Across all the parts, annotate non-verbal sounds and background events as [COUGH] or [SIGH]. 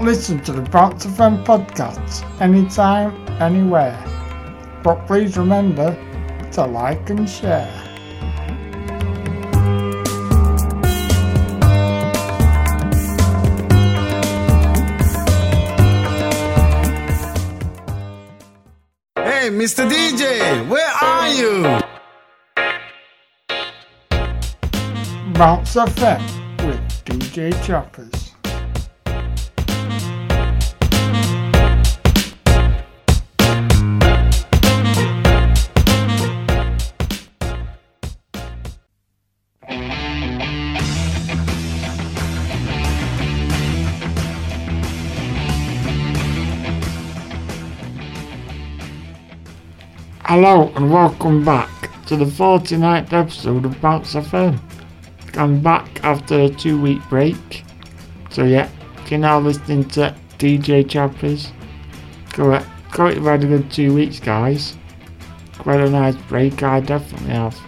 Listen to the Bounce FM podcast anytime, anywhere. But please remember to like and share. Hey, Mr. DJ, where are you? Bounce FM with DJ Choppers. Hello and welcome back to the 49th episode of Bounce FM. I'm back after a two week break. So, yeah, you're now listening to DJ Choppers. Got, got you've had a good two weeks, guys. Quite a nice break, I definitely have.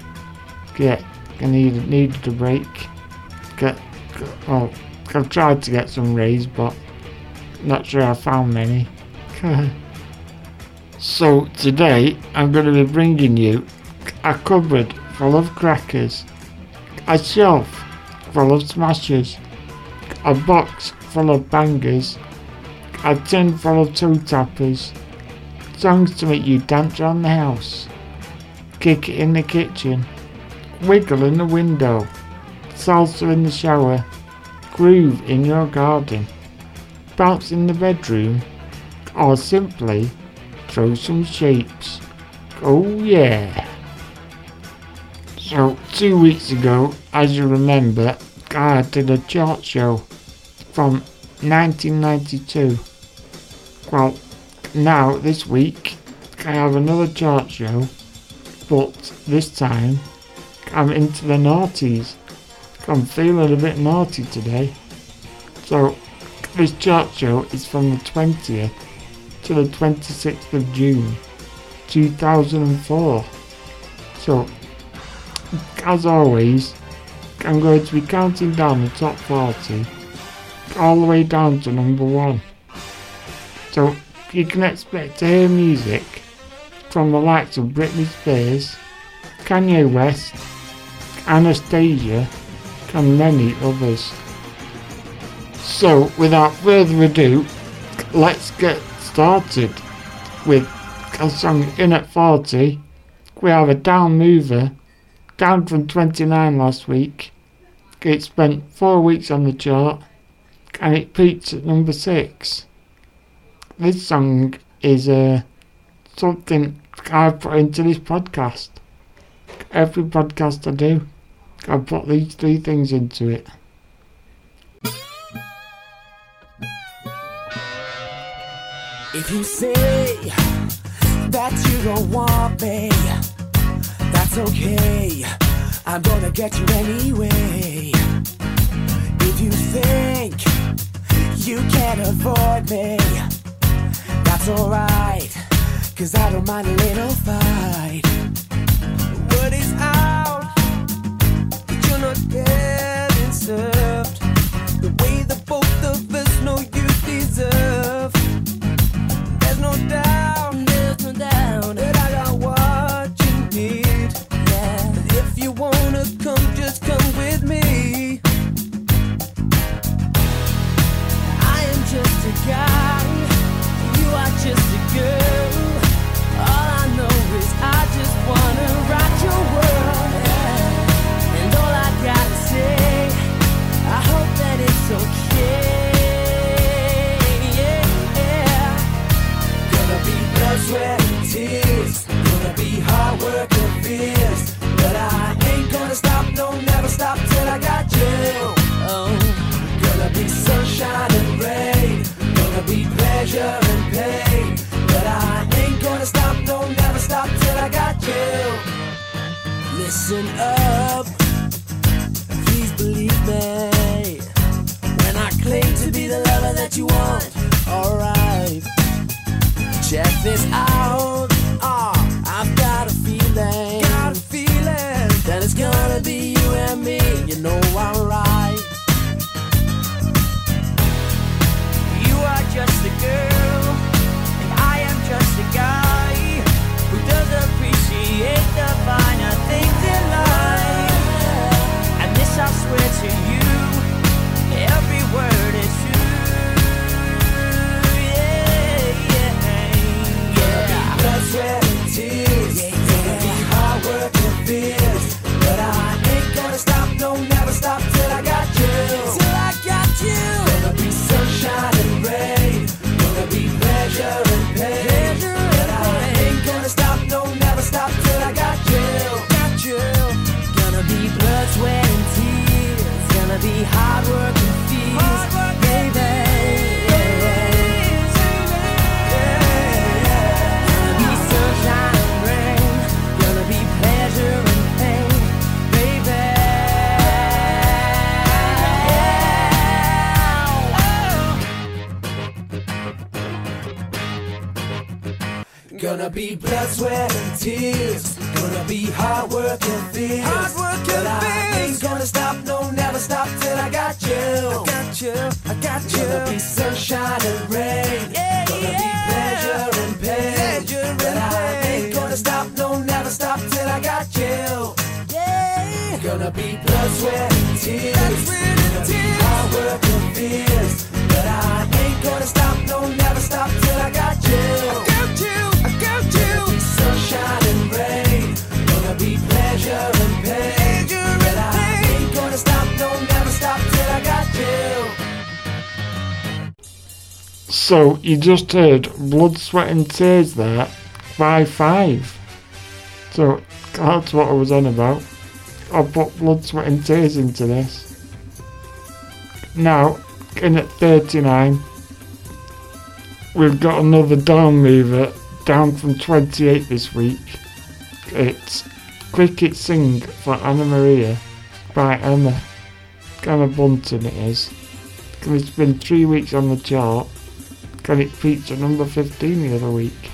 Yeah, I needed, needed a break. Get, well, I've tried to get some rays, but not sure I found many. [LAUGHS] so today I'm going to be bringing you a cupboard full of crackers, a shelf full of smashes, a box full of bangers, a tin full of toe tappers, songs to make you dance around the house, kick it in the kitchen, wiggle in the window, salsa in the shower, groove in your garden, bounce in the bedroom, or simply throw some shapes. Oh yeah! So, two weeks ago, as you remember, I did a chart show from 1992. Well, now, this week, I have another chart show, but this time, I'm into the naughties. I'm feeling a bit naughty today. So, this chart show is from the 20th to the 26th of June 2004. So, as always, I'm going to be counting down the top 40 all the way down to number 1. So, you can expect to hear music from the likes of Britney Spears, Kanye West, Anastacia, and many others. So, without further ado, let's get started with a song in at 40. We have a down mover, down from 29 last week. It spent four weeks on the chart and it peaked at number 6. This song is uh, something I've put into this podcast. Every podcast I do, I put these three things into it. If you say that you don't want me, that's okay. I'm gonna get you anyway. If you think you can't avoid me, that's alright. Cause I don't mind a little fight. Word is out that you're not getting served be blood, sweat, and tears. So you just heard Blood, Sweat and Tears there by five. So that's what I was on about. I put Blood, Sweat and Tears into this. Now, in at 39, we've got another down mover, down from 28 this week. It's Cricket Sing for Anamaria by Emma. Emma Bunton. it is. It's been three weeks on the chart Granite Pizza number 15 the other week.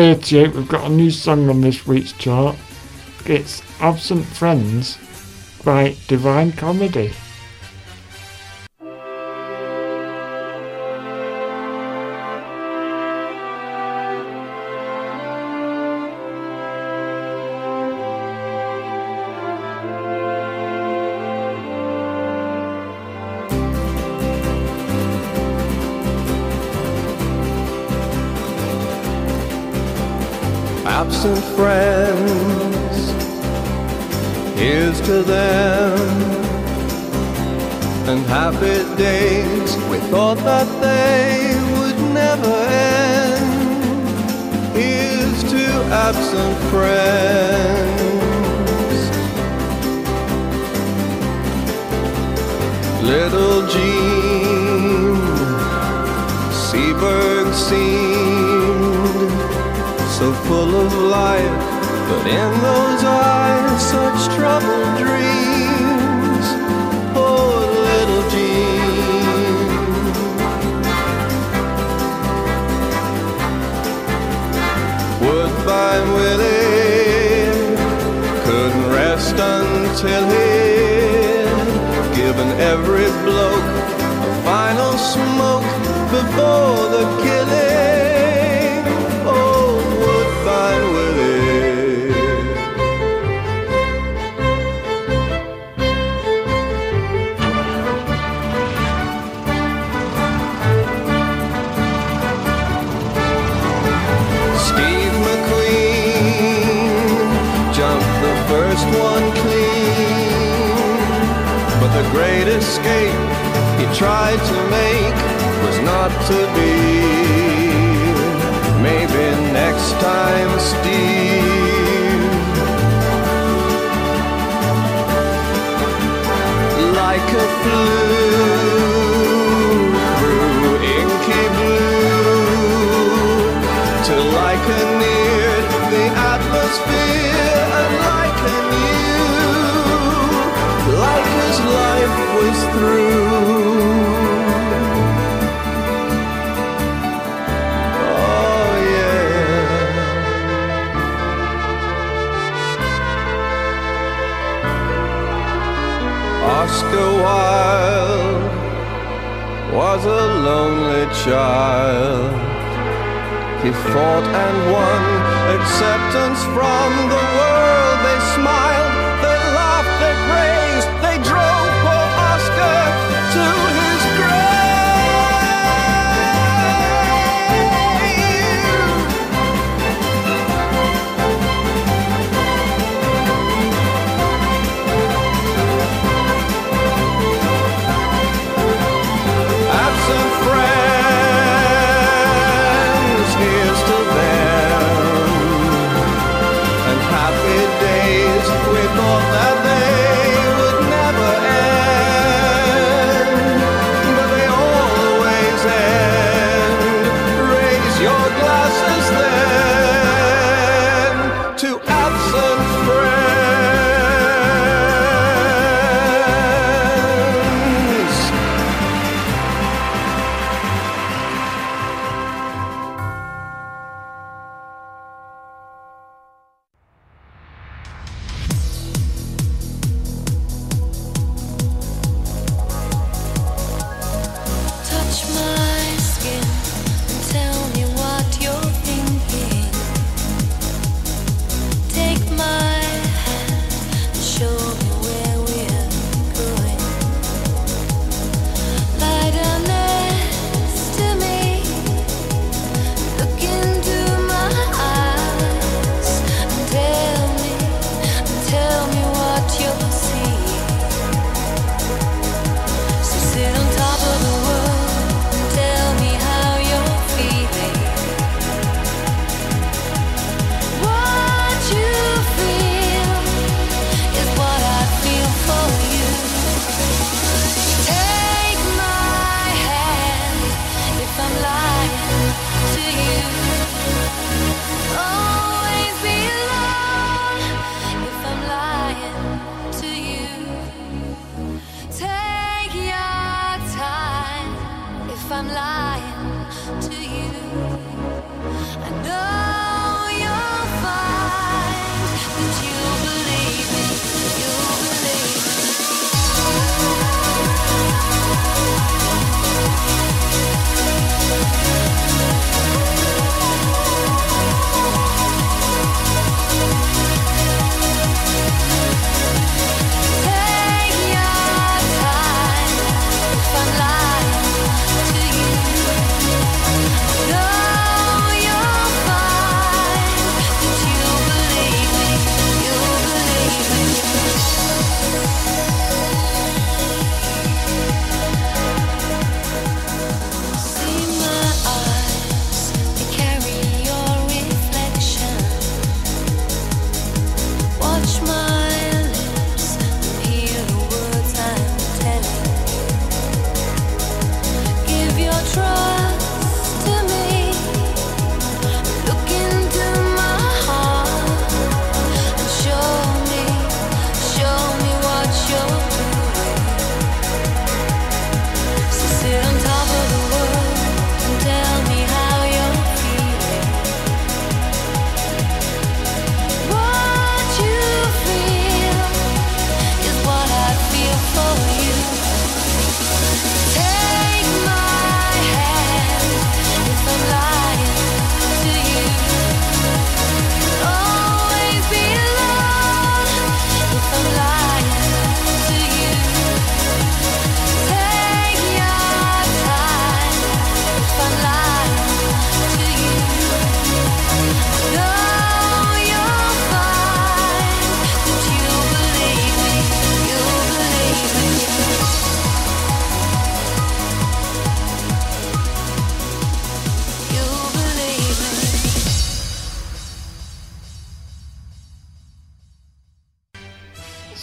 38, we've got a new song on this week's chart. It's Absent Friends by Divine Comedy.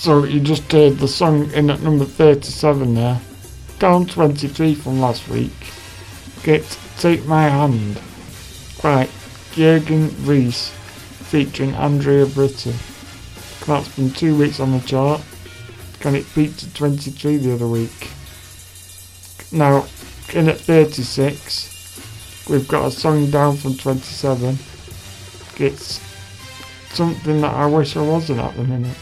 So you just heard the song in at number 37 there. Down 23 from last week. Get Take My Hand by Jurgen Vries featuring Andrea Britton. That's been two weeks on the chart Can it beat at 23 the other week. Now, in at 36, we've got a song down from 27. It's something that I wish I wasn't at the minute.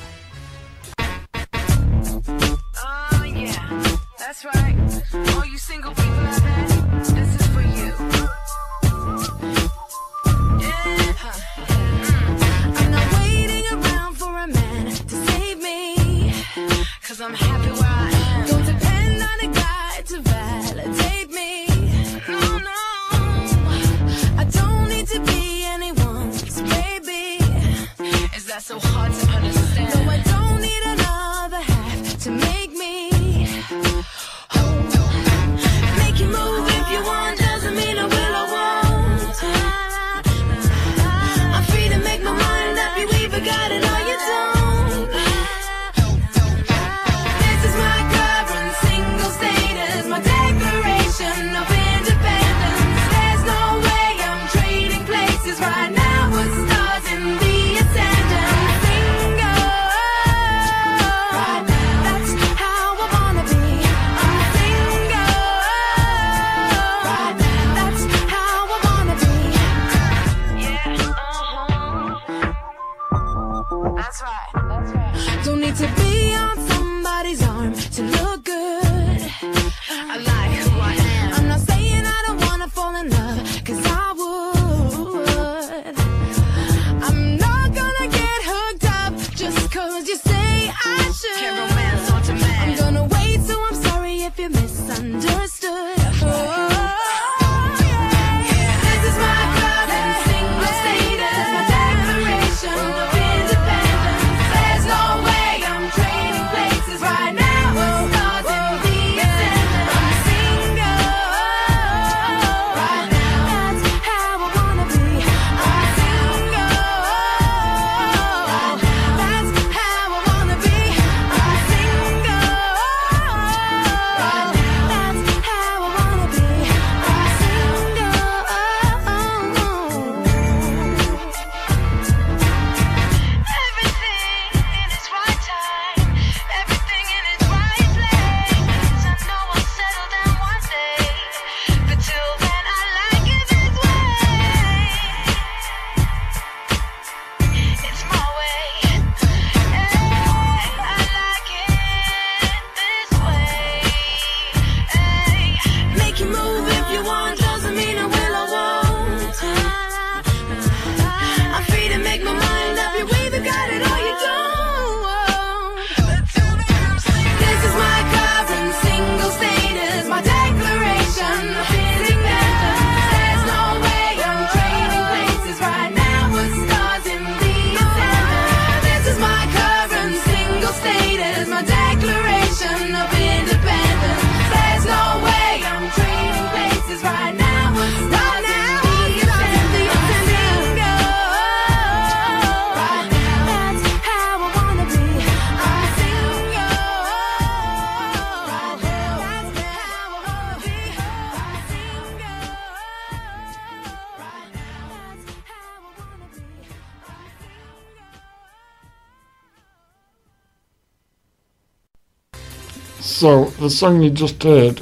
The song you just heard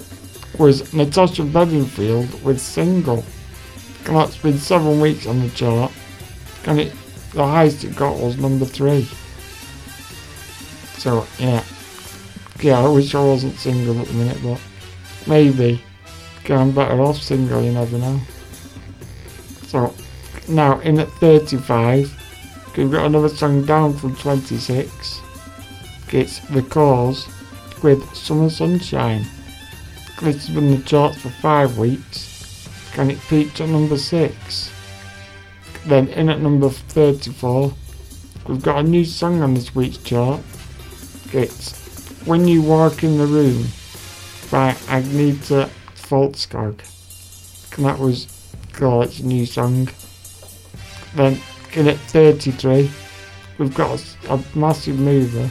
was Natasha Bedingfield with Single. And that's been seven weeks on the chart. And it, the highest it got was number three. So, yeah. Yeah, I wish I wasn't single at the minute, but maybe. I'm better off single, you never know. So, now in at 35, we've got another song down from 26. It's The Cause with Summer Sunshine. Listed in the charts for five weeks, Can it peak at number six. Then in at number 34, we've got a new song on this week's chart. It's When You Walk in the Room by Agnetha Fältskog. And that was Garlick's new song. Then in at 33, we've got a, a massive mover.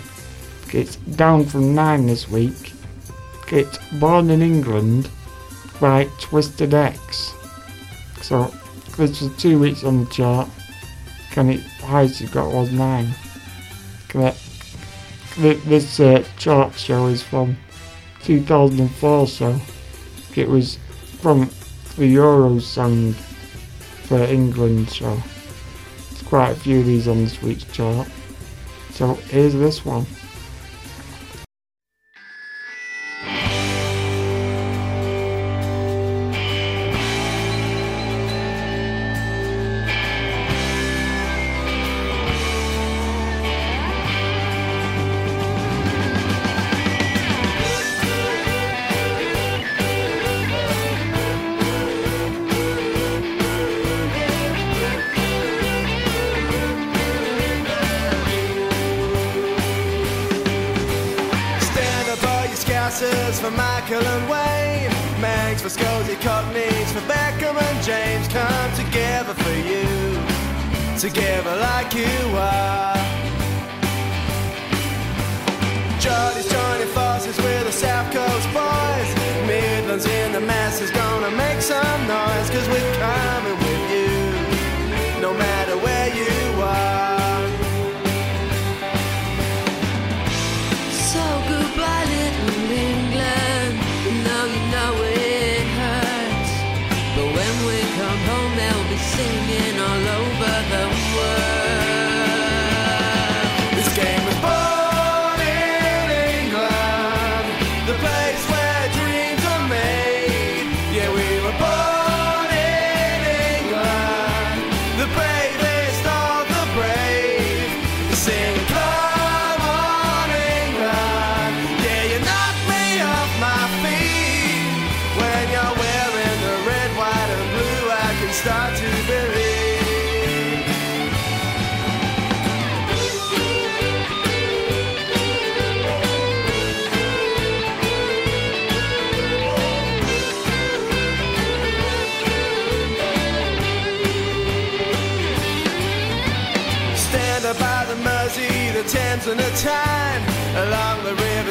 It's down from 9 this week. It's Born in England by Twisted X. So this was two weeks on the chart. And it highest it got was 9. Correct. Th- This uh, chart show is from 2004, so it was from the Euros song for England, so there's quite a few of these on this week's chart. So here's this one. Come together for you, together like you are. Jolly's joining forces with the South Coast boys. Midlands in the masses gonna make some noise, cause we're coming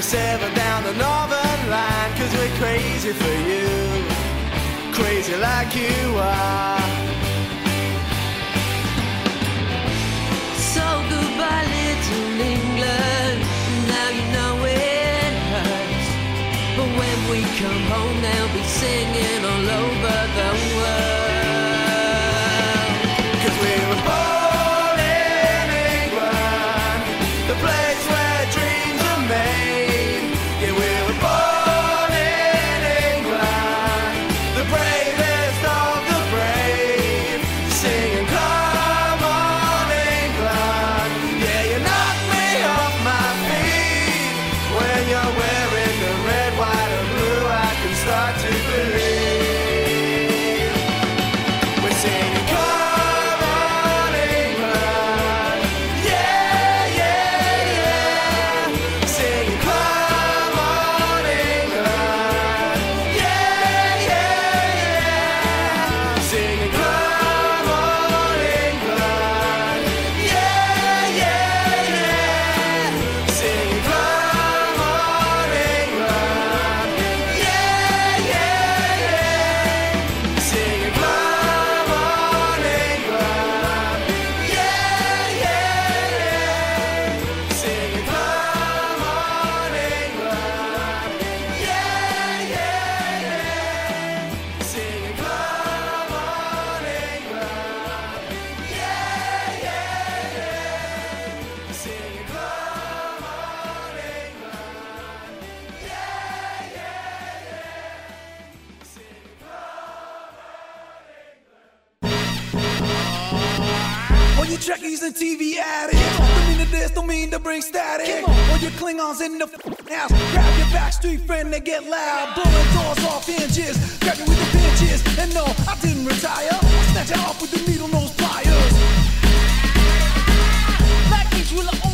7 down the northern line, cause we're crazy for you, crazy like you are. So goodbye, little England, now you know it hurts. But when we come home, they'll be singing all over the bring static. All you Klingons in the f- house. Grab your backstreet friend, they get loud. Blowing doors off hinges. Grab you with the pinches. And no, I didn't retire. I snatch you off with the needle nose pliers. Black beach will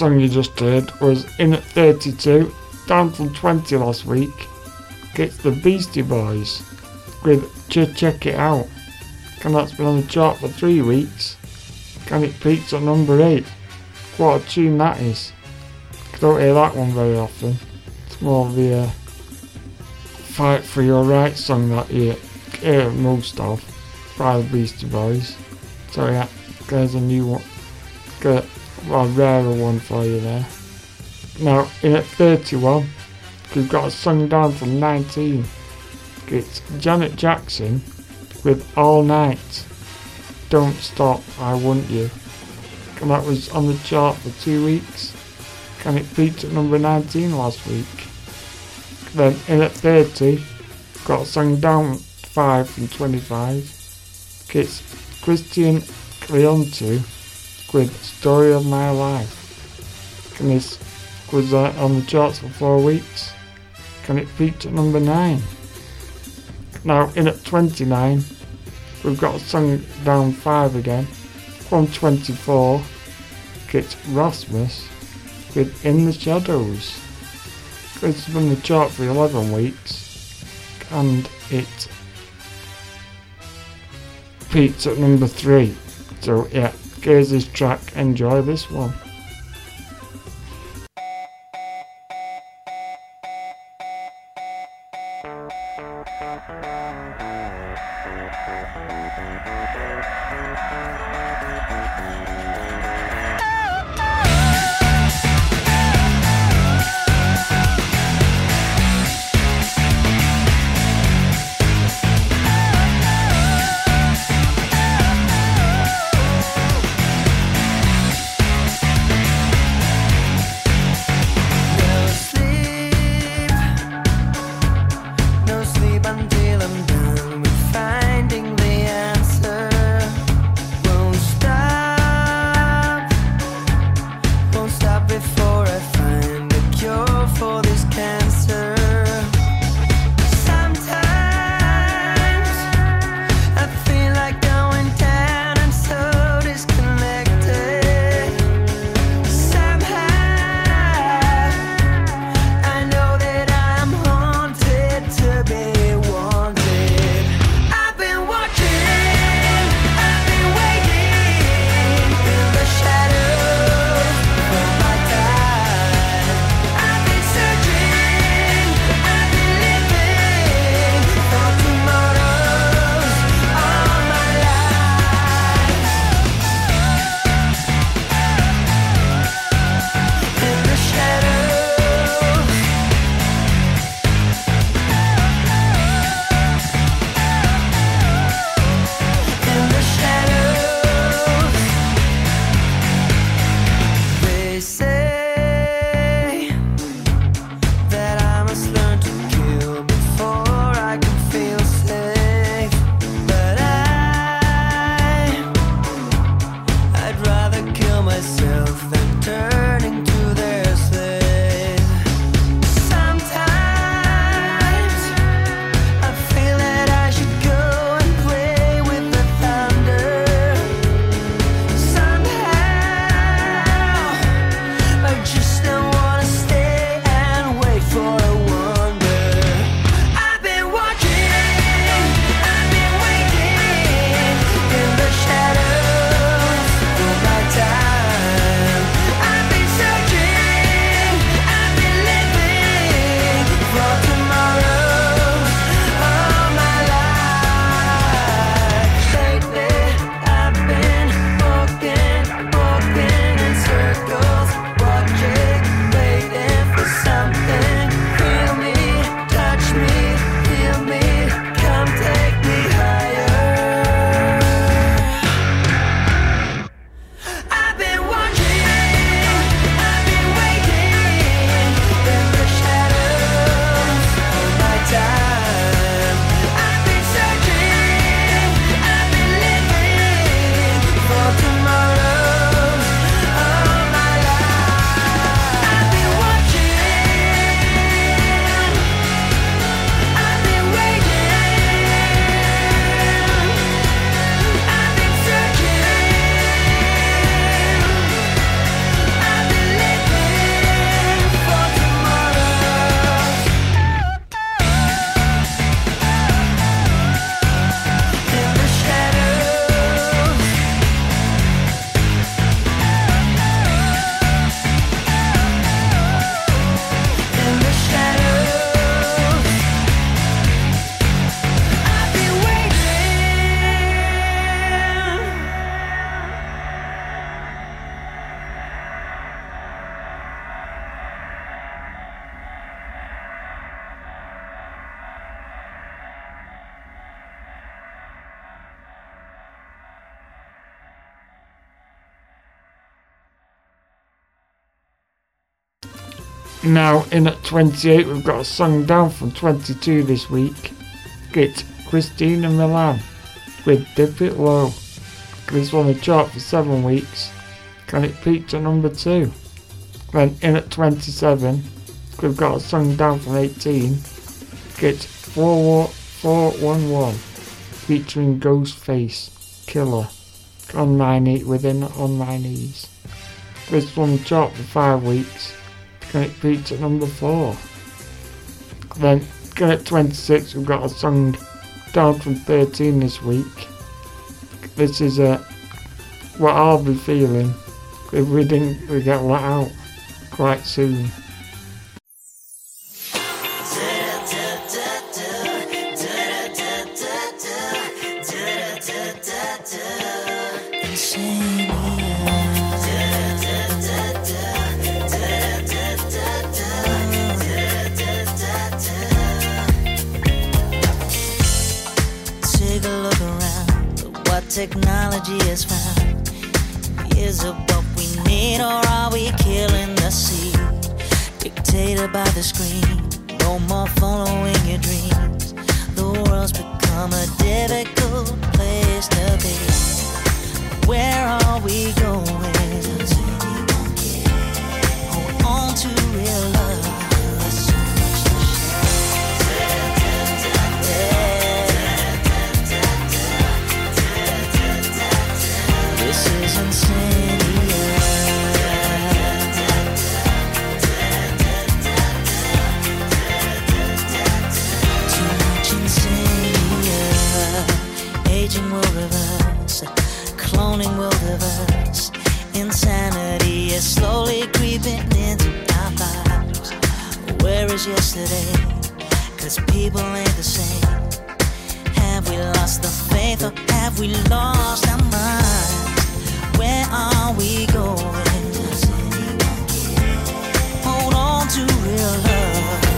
song you just heard was in at 32, down from 20 last week. It's the Beastie Boys with Ch Check It Out. And that's been on the chart for three weeks. And it peaks at number 8. What a tune that is. Don't hear that one very often. It's more of the uh, Fight for Your Rights song that you hear most of by the Beastie Boys. So yeah, there's a new one. Got a rarer one for you there. Now, in at 31, we've got a song down from 19. It's Janet Jackson with All Night. Don't Stop, I Want You. And that was on the chart for two weeks. And it peaked at number 19 last week. Then in at 30, got a song down 5 from 25. It's Kristian Leontiou with Story of My Life. Can this was on the charts for four weeks. Can it peaked at number 9. Now in at 29, we've got a song down 5 again. From 24, it's Rasmus with In the Shadows. Has been the chart for 11 weeks. And it peaked at number 3. So yeah, here's this track. Enjoy this one. Now in at 28, we've got a song down from 22 this week. It's Christina Milian with Dip It Low. This one the chart for seven weeks. Can it peaked at number two? Then in at 27, we've got a song down from 18. It's 411 featuring Ghostface Killah on my knee within on my knees. This one the chart for five weeks. Can it peaked at number four? Then at 26, we've got a song down from 13 this week. This is uh, what I'll be feeling if we didn't we get let out quite soon. Technology has found. Is it what we need, or are we killing the seed? Dictated by the screen, no more following your dreams. The world's become a difficult place to be. Where are we going? Aging will reverse, cloning will reverse. Insanity is slowly creeping into our lives. Where is yesterday? Cause people ain't the same. Have we lost the faith or have we lost our minds? Where are we going? Hold on to real love.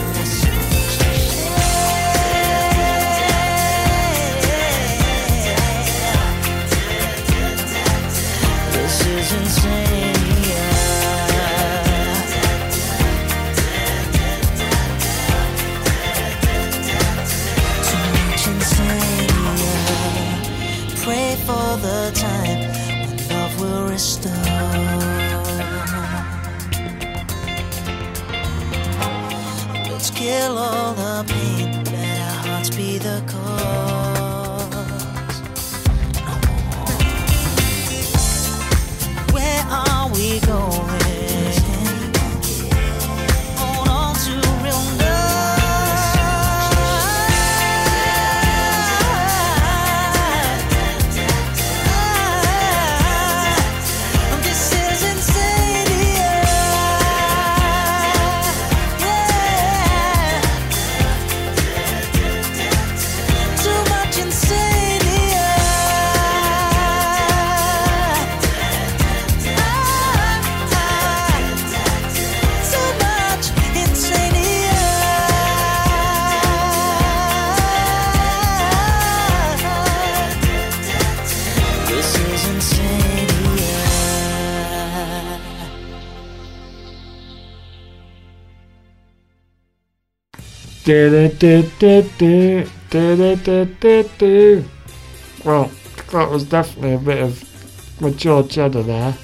Well, that was definitely a bit of mature cheddar there.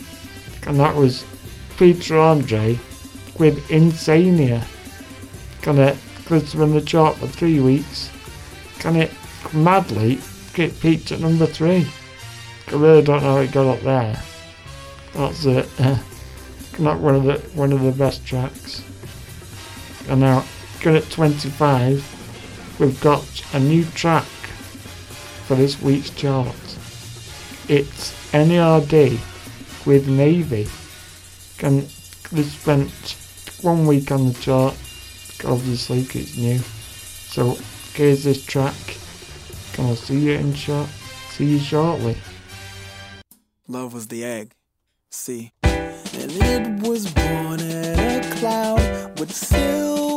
And that was Peter Andre with Insania. Gonna glitz in the chart for three weeks. Can it madly get peaked at number three? I really don't know how it got up there. That's it. Not one of the one of the best tracks. And now, good at 25, we've got a new track for this week's chart. It's NERD with Maybe. And this spent one week on the chart, obviously 'cause it's new. So here's this track. Can I'll see you in short. See you shortly. Love was the egg. See. And it was born in a cloud with silver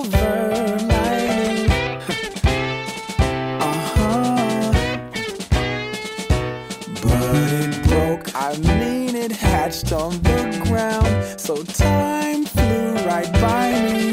I mean it hatched on the ground. So time flew right by me.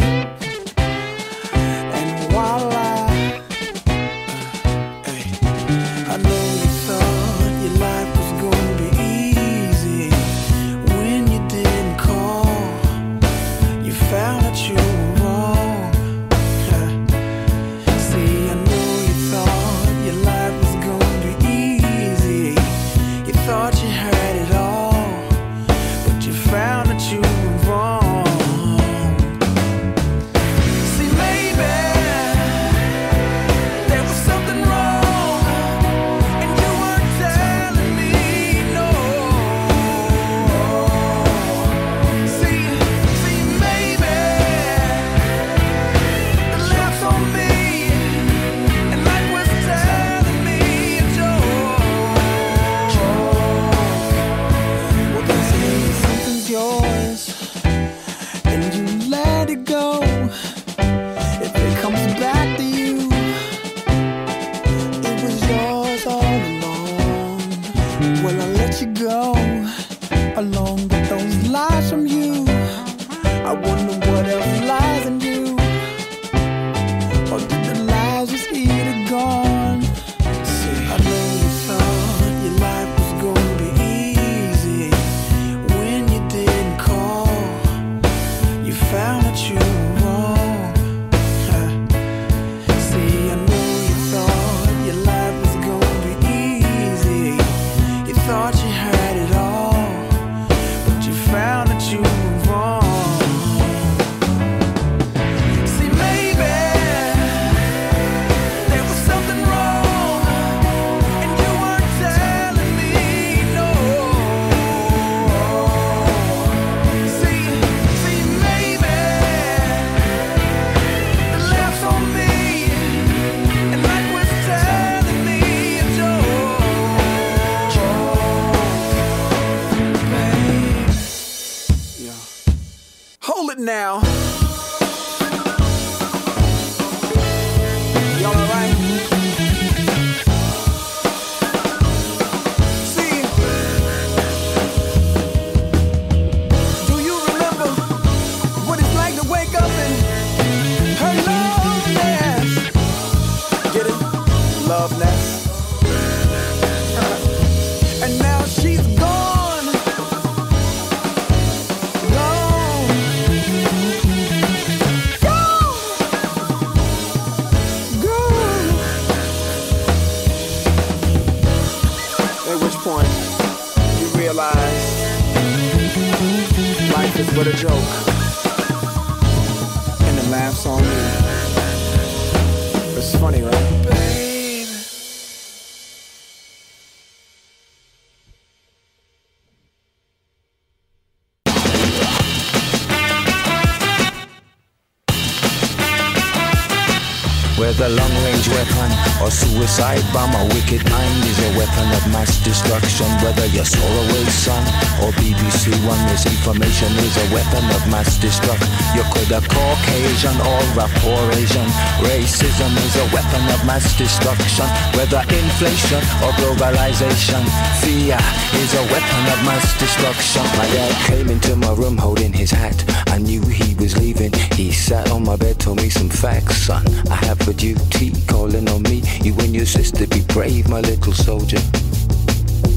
Suicide bomb, a wicked mind is a weapon of mass destruction. Whether you're Solarway Sun or BBC One, misinformation is a weapon of mass destruction. Could Caucasian or rapport Asian. Racism is a weapon of mass destruction. Whether inflation or globalization, fear is a weapon of mass destruction. My dad came into my room holding his hat. I knew he was leaving. He sat on my bed, told me some facts, son. I have a duty calling on me. You and your sister be brave, my little soldier.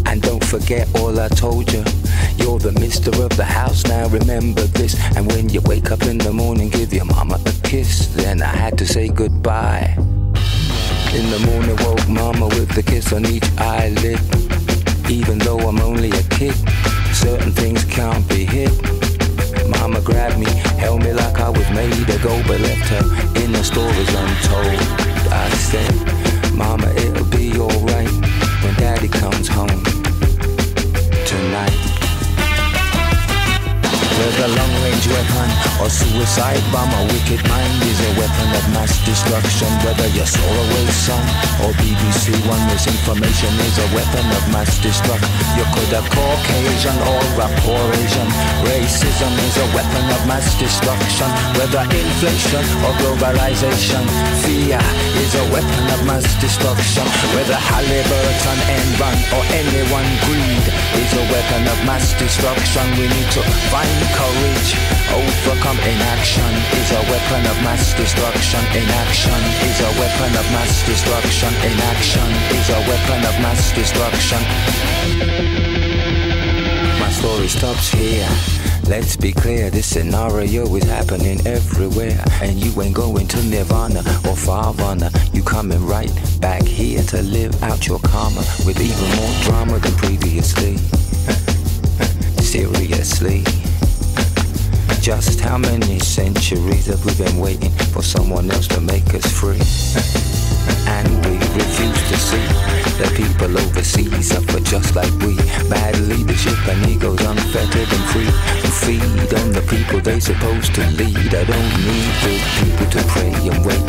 And don't forget all I told you. You're the mister of the house, now remember this. And when you wake up in the morning, give your mama a kiss. Then I had to say goodbye. In the morning, woke mama with a kiss on each eyelid. Even though I'm only a kid, certain things can't be hid. Mama grabbed me, held me like I was made to go, but left her in the stories untold. I said, Mama, it'll be alright when Daddy comes home tonight. Whether long range weapon or suicide bomb, a wicked mind is a weapon of mass destruction. Whether you're Solarway Sun or BBC One, misinformation is a weapon of mass destruction. You could have Caucasian or rapport Asian. Racism is a weapon of mass destruction. Whether inflation or globalization, fear is a weapon of mass destruction. Whether Halliburton, Enron or anyone greed is a weapon of mass destruction. We need to find courage. Overcome inaction is a weapon of mass destruction. Inaction is a weapon of mass destruction. Inaction is a weapon of mass destruction. My story stops here. Let's be clear, this scenario is happening everywhere. And you ain't going to Nirvana or Farvana. You coming right back here to live out your karma with even more drama than previously. [LAUGHS] Seriously. Just how many centuries have we been waiting for someone else to make us free? [LAUGHS] And we refuse to see that people overseas suffer just like we. Bad leadership and egos unfettered and free. To feed on the people they supposed to lead. I don't need good people to pray and wait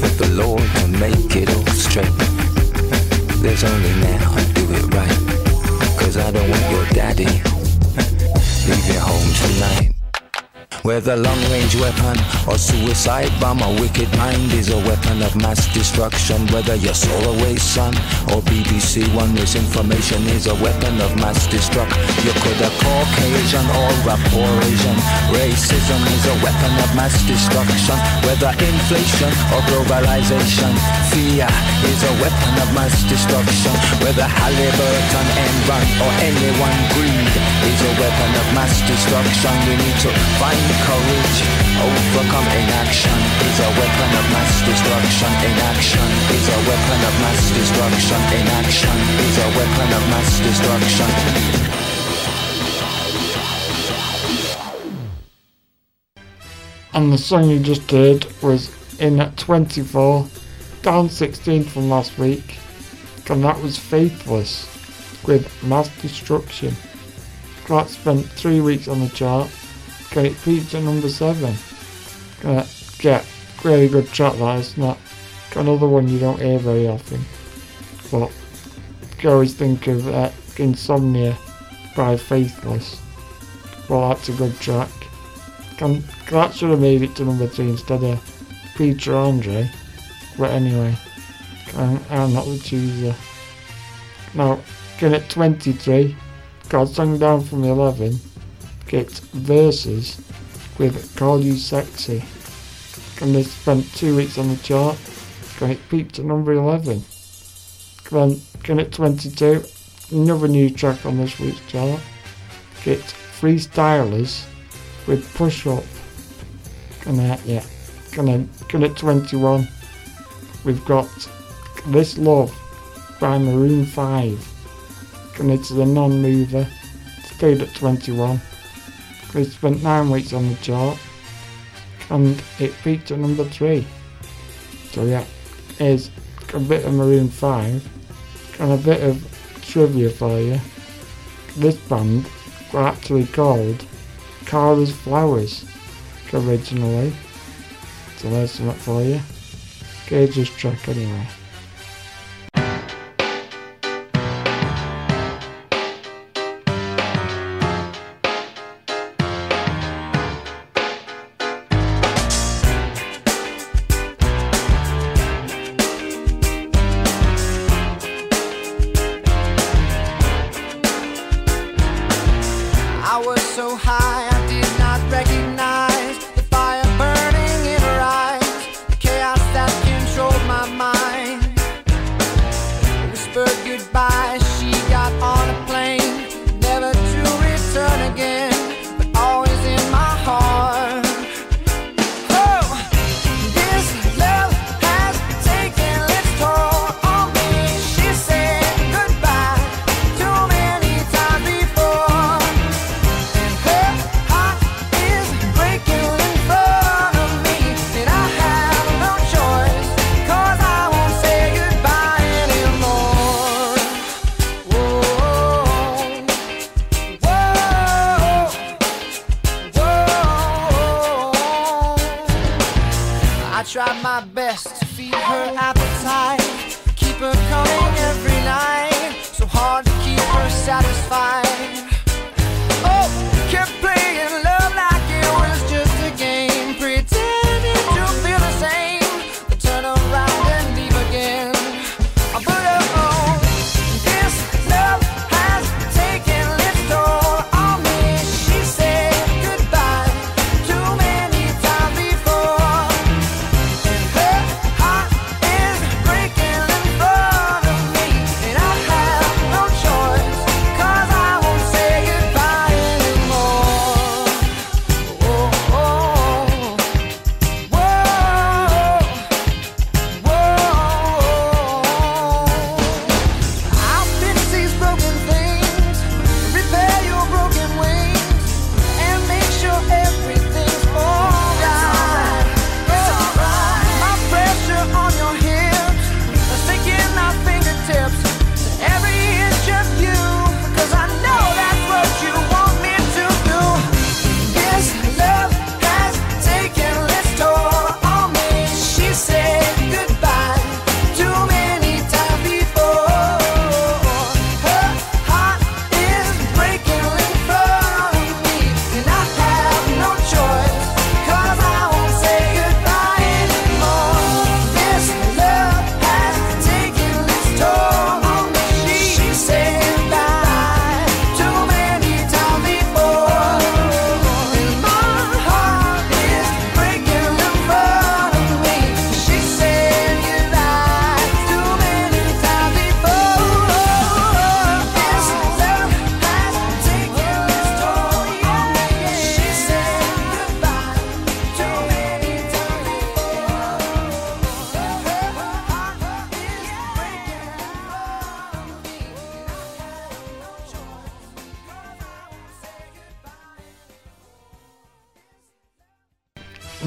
for the Lord to make it all straight. There's only now, to do it right. Cause I don't want your daddy [LAUGHS] leaving home tonight. Whether long range weapon or suicide bomb, a wicked mind is a weapon of mass destruction. Whether you're Solarway Sun or BBC One, misinformation is a weapon of mass destruction. You could a Caucasian or a poor Asian. Racism is a weapon of mass destruction. Whether inflation or globalization, fear is a weapon of mass destruction. Whether Halliburton, Enron or anyone greed is a weapon of mass destruction. We need to find courage, overcome inaction is a weapon of mass destruction. Inaction is a weapon of mass destruction. Inaction is a weapon of mass destruction. And the song you just heard was in at 24, down 16 from last week. And that was Faithless with Mass Destruction. That spent three weeks on the chart. It peaked number 7. Gonna get really good track that is not another one you don't hear very often. But you always think of uh, Insomnia by Faithless. Well, that's a good track. Can, that should have made it to number 3 instead of Peter Andre. But anyway, I'm, I'm not the chooser. Now, get at 23, got a song down from 11, get Verses with Call You Sexy. And they spent two weeks on the chart, got it peaked at number 11. Then, get at 22, another new track on this week's chart, get Freestylers with Push Up. And uh, yeah, gonna, going at 21. We've got This Love by Maroon 5. And it's the non-mover. Stayed at 21. It spent 9 weeks on the chart. And it peaked at number 3. So yeah, here's a bit of Maroon 5. And a bit of trivia for you. This band were actually called Kara's Flowers originally. So there's something for you. Gage's track anyway.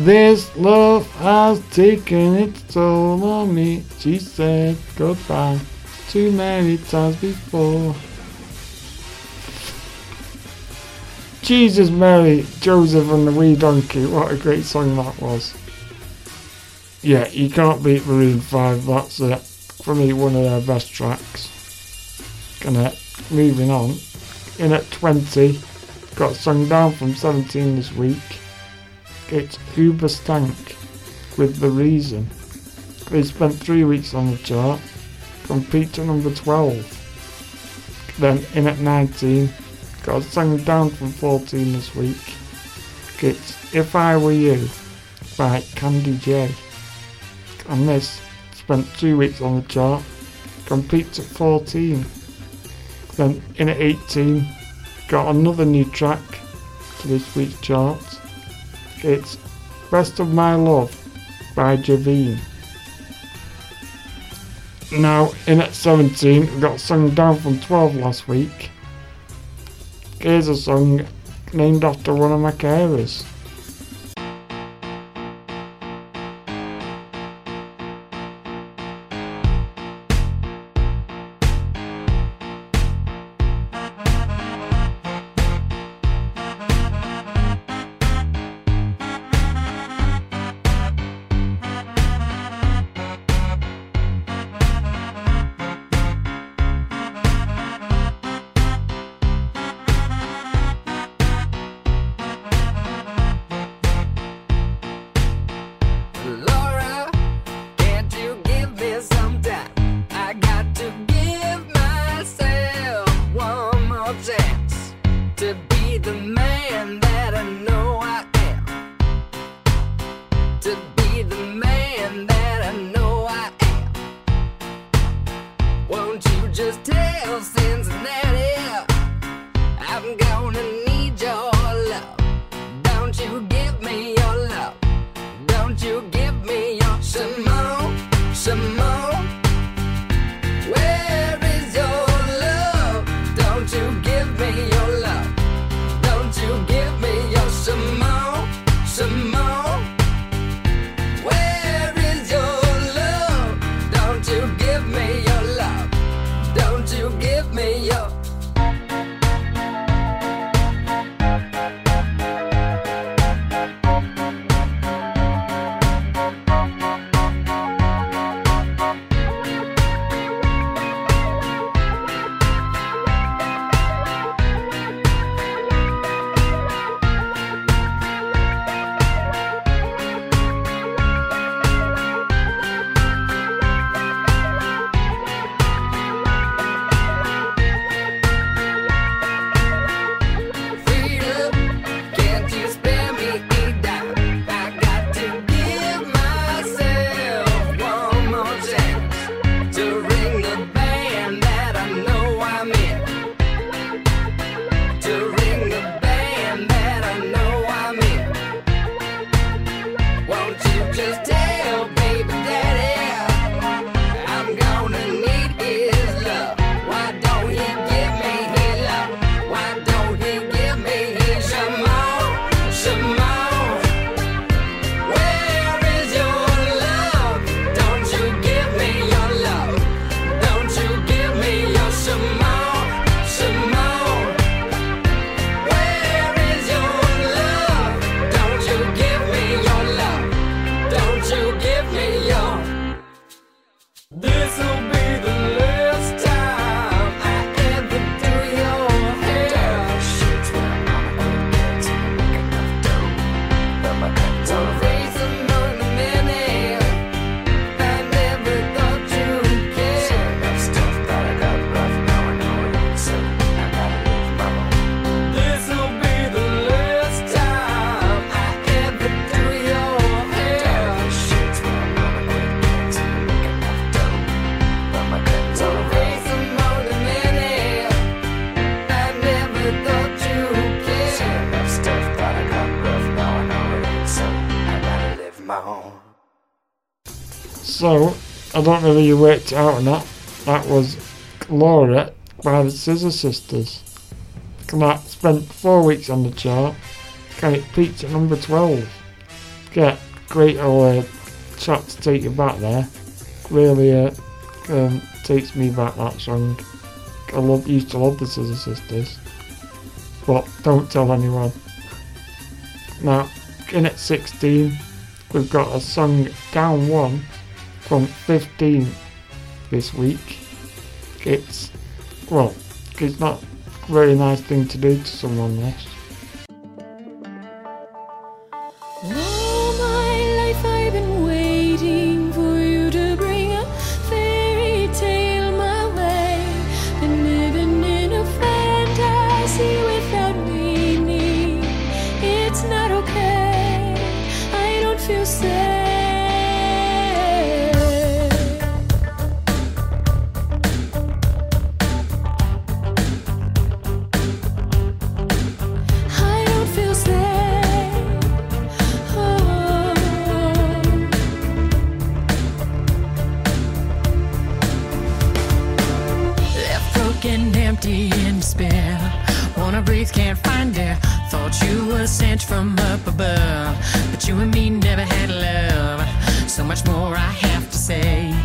This love has taken its toll on me. She said goodbye too many times before. Jesus Mary, Joseph and the Wee Donkey, what a great song that was. Yeah, you can't beat Maroon 5, that's it. For me, one of their best tracks. Gonna, moving on. In at 20, got sung down from 17 this week. It's Hoobastank with The Reason. They spent three weeks on the chart, from peak to number 12. Then in at 19, got sung down from 14 this week. It's If I Were You by Candee Jay. And this spent two weeks on the chart, from peak to 14. Then in at 18, got another new track for this week's chart. It's Best of My Love by Javine. Now, in at 17, we got sung down from 12 last week. Here's a song named after one of my carers. So, I don't know whether you worked out or not, that was Laura by the Scissor Sisters. Clark spent four weeks on the chart, Okay, it peaked at number 12. Get great old uh, to take you back there. Really uh, um, takes me back that song. I love, used to love the Scissor Sisters, but don't tell anyone. Now, in at 16, we've got a song down one from 15 this week. It's, well, it's not a very nice thing to do to someone this. and me never had love. So much more I have to say.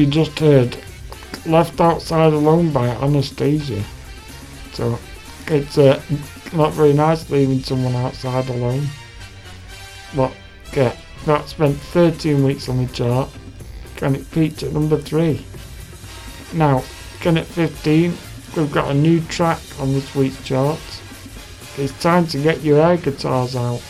you just heard Left Outside Alone by Anastacia. So it's uh, not very nice leaving someone outside alone. But yeah, that spent 13 weeks on the chart Can it peaked at number 3. Now, can at 15, we've got a new track on this week's chart. It's time to get your air guitars out.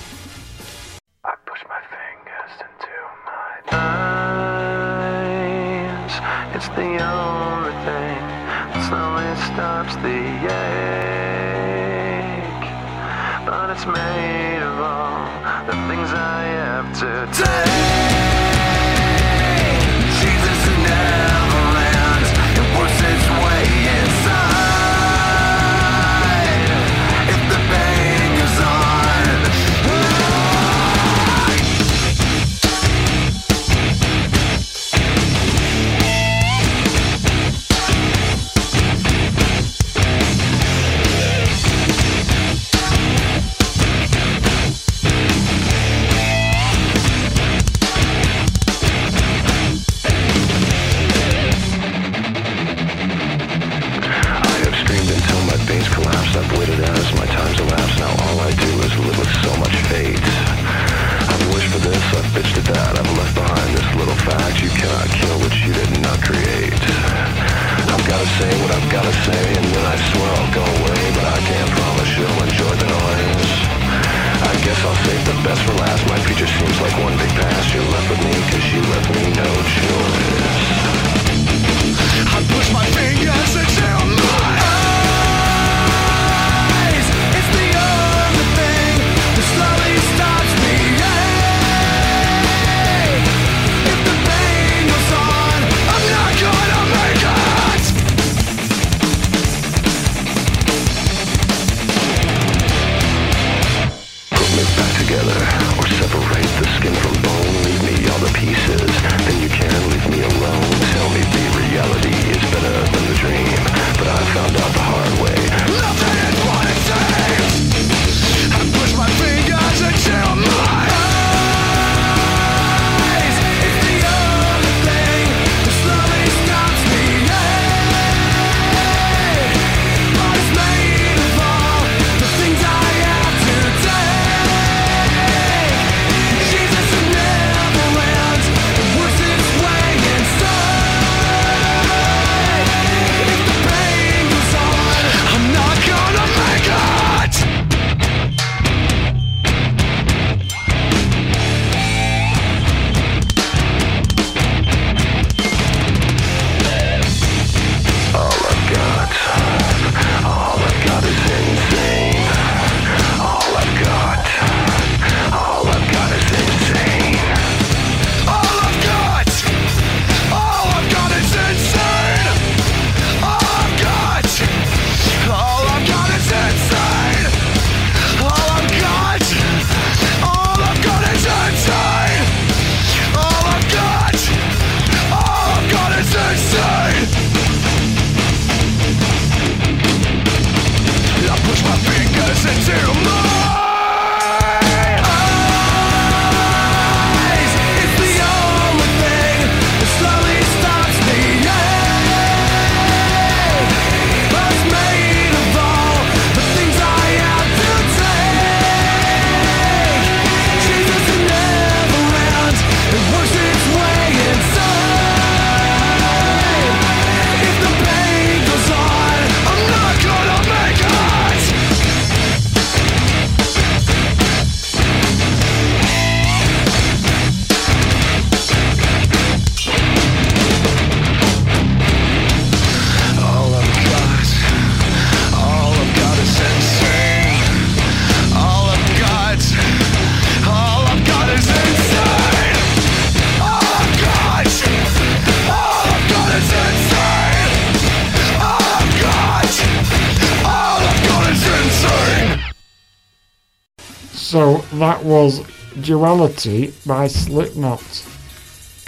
Morality by Slipknot.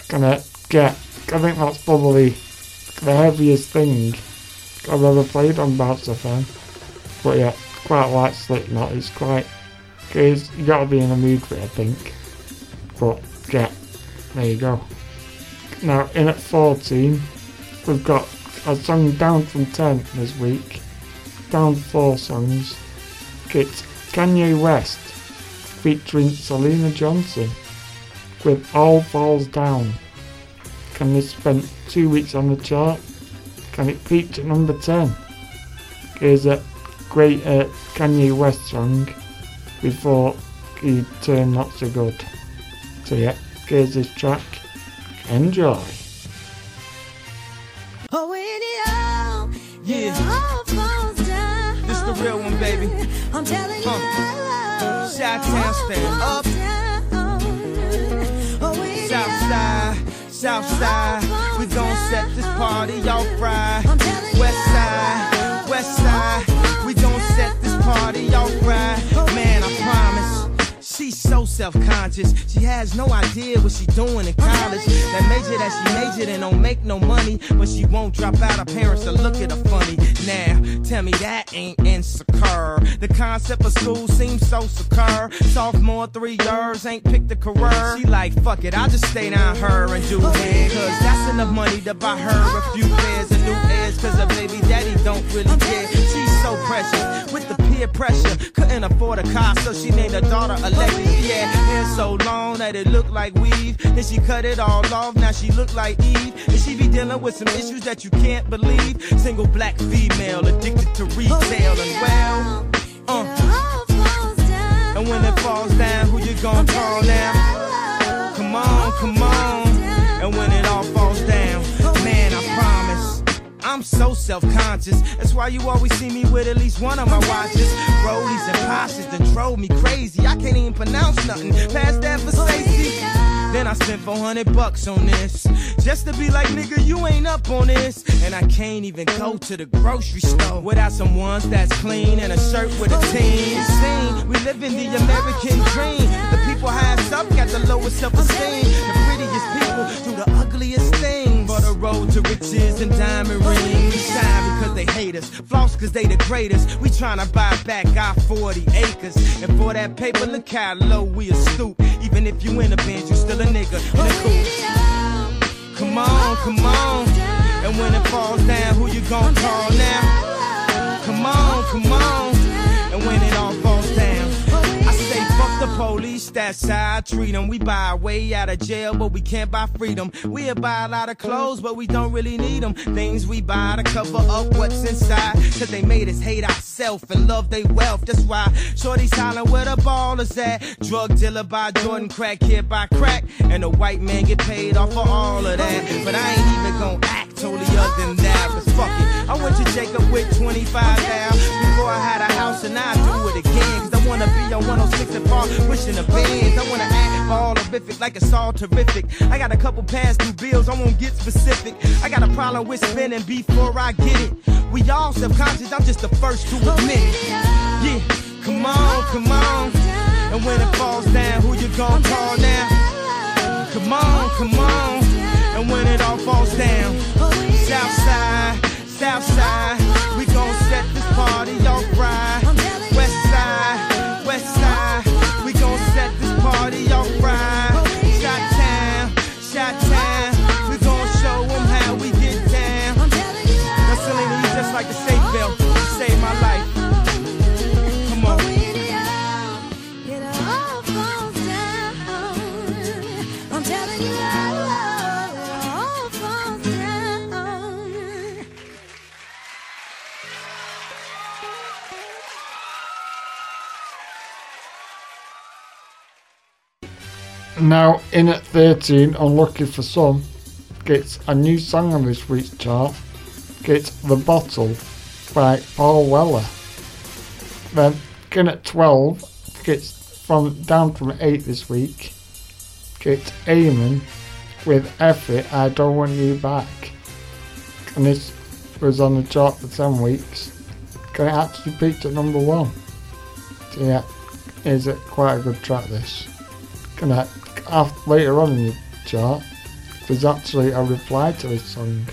Gonna get, I think that's probably the heaviest thing I've ever played on Bouncer FM. But yeah, quite like Slipknot, it's quite, Cause you gotta be in the mood for it, I think. But yeah, there you go. Now, in at 14, we've got a song down from 10 this week. Down four songs. It's Kanye West featuring Syleena Johnson with All Falls Down. Can this spend two weeks on the chart? Can it peak at number 10? Here's a great uh, Kanye West song before he turned not so good. So yeah, here's this track. Enjoy. Oh, when it all, yeah. It all falls down. This is the real one, baby. I'm telling you. Shot town stand up. Southside, oh, oh, oh, Southside, we gon' set this party off right. Westside, Westside, we gon' set this party off right so self-conscious. She has no idea what she doing in oh, college. That major that she majored in don't make no money, but she won't drop out. Her parents will look at her funny. Now, tell me that ain't insecure. The concept of school seems so secure. Sophomore three years ain't picked a career. She like fuck it, I'll just stay down her and do oh, it. Cause that's enough money to buy her a oh, few pairs of new ears. Cause her baby daddy don't really care. Precious with the peer pressure. Couldn't afford a car, so she named her daughter Alexis. Yeah, hair so long that it looked like weave. Then she cut it all off, now she look like Eve. And she be dealing with some issues that you can't believe. Single black female addicted to retail and well, uh. And when it falls down, who you gonna call now? Come on, come on. And when it all falls I'm so self-conscious. That's why you always see me with at least one of my watches. Rollies and posses that drove me crazy. I can't even pronounce nothing past that Versace. Then I spent 400 bucks on this. Just to be like, nigga, you ain't up on this. And I can't even go to the grocery store without some ones that's clean and a shirt with a team. Sing, we live in the American dream. The people highest up got the lowest self-esteem. The prettiest people do the ugliest things. Road to riches and diamond rings. We shine because they hate us. Floss cause they the greatest. We tryna buy back our 40 acres. And for that paper, look how low we a stoop. Even if you in a band, you still a nigga in a coupe. Come on, come on. And when it falls down, who you gon' call now? Come on, come on. The police, that's how I treat 'em. We buy our way out of jail, but we can't buy freedom. We'll buy a lot of clothes, but we don't really need 'em. Things we buy to cover up what's inside. Cause they made us hate ourselves and love their wealth. That's why Shorty's hollering where the ballers at. Drug dealer buy Jordan, crack kid buy crack. And the white man get paid off for all of that. But I ain't even gonna act totally other than that. Cause fuck it. I went to Jacob with 25 down before I had a house and I do it again. Cause I wanna be on 106 and Park, wishing the bands. I wanna act for all horrific like it's all terrific. I got a couple past due bills, I won't get specific. I got a problem with spending before I get it. We all subconscious, I'm just the first to admit it. Yeah, come on, come on. And when it falls down, who you gonna call now? Come on, come on. And when it all falls down, south Now, in at 13, Unlucky for Some, gets a new song on this week's chart, gets The Bottle by Paul Weller. Then, in at 12, gets from down from 8 this week, gets Eamon with Effie, I Don't Want You Back. And this was on the chart for 10 weeks. Can it actually peaked at number 1? So yeah, is it quite a good track this? Gonna af later on in the chart, there's actually uh, a reply to this song.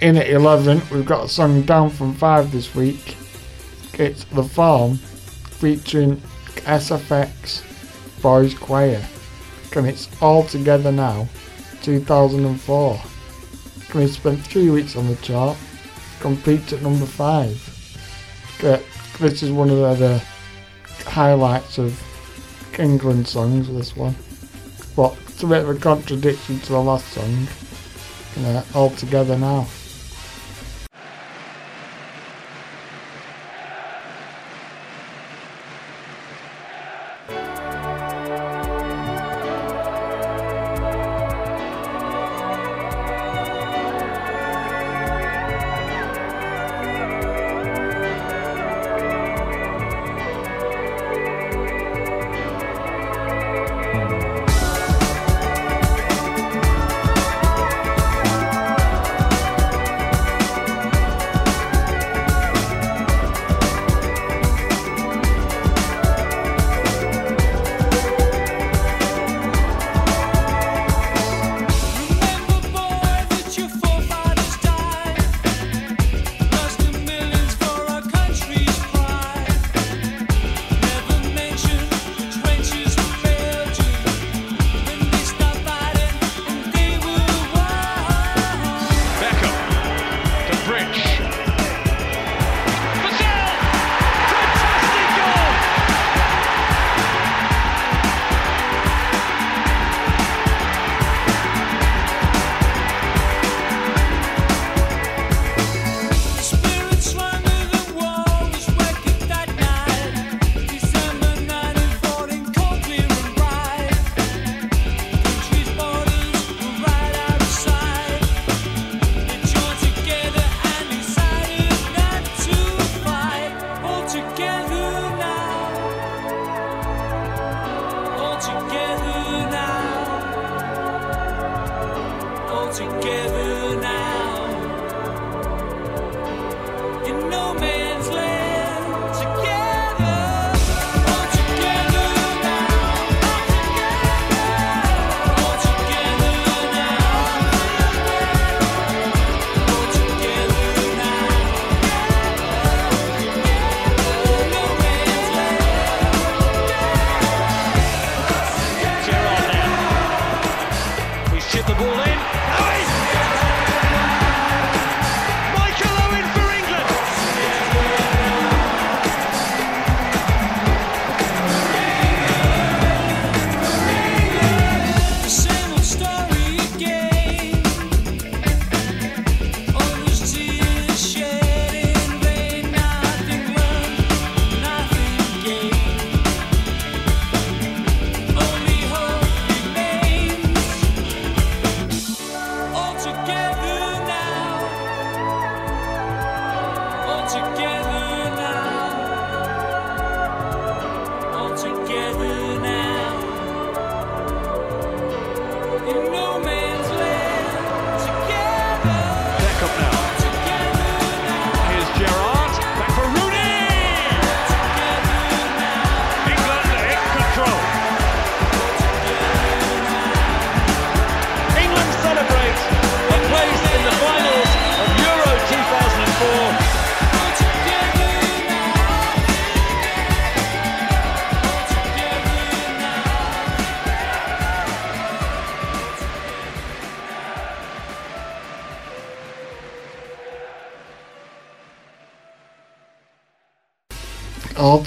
In at 11, we've got a song down from 5 this week. It's The Farm featuring SFX Boys Choir. And it's all together now, 2004. And it spent three weeks on the chart, completes at number 5. Okay, This is one of the, the highlights of England songs, this one. But it's a bit of a contradiction to the last song. All together now.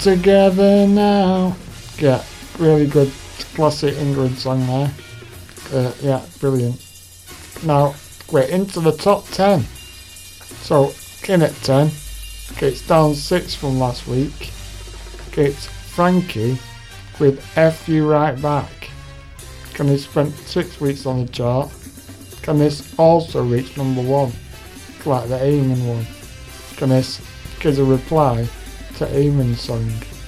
Together now. Yeah, really good classic England song there. Uh, yeah, brilliant. Now, we're into the top 10. So, in at 10, it's down 6 from last week. It's Frankee with F You Right Back. Can this spent 6 weeks on the chart? Can this also reach number 1? Like the Eamon one? Can this give a reply to Eamon's song?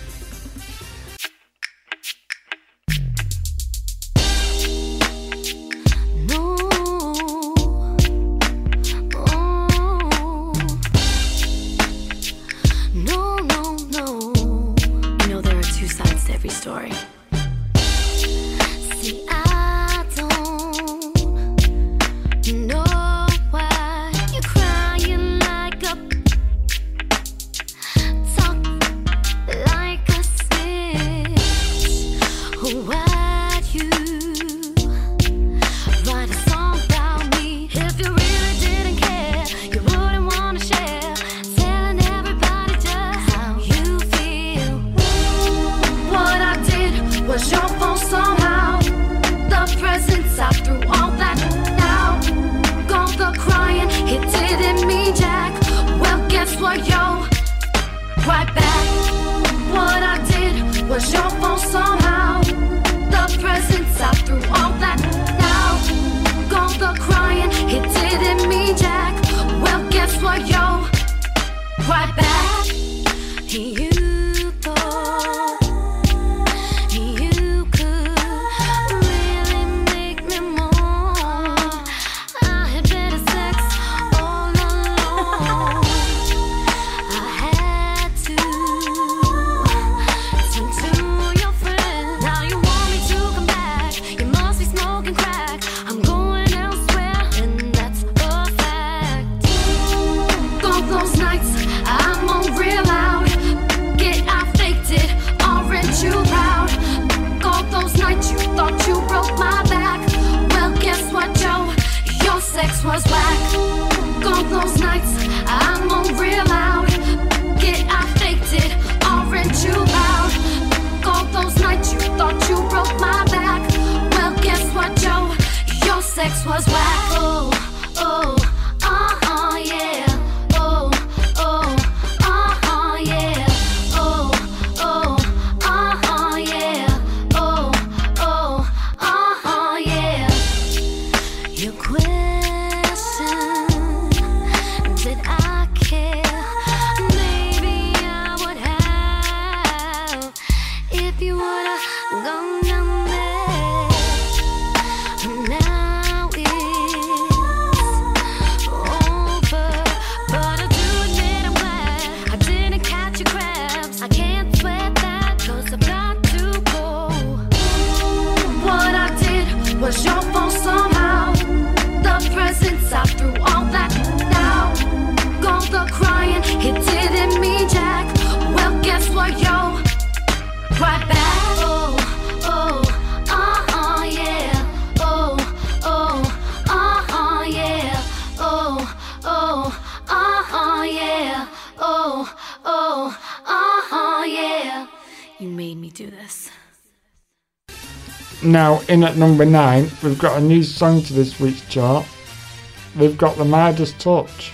Now, in at number 9, we've got a new song to this week's chart. We've got The Maddest Touch.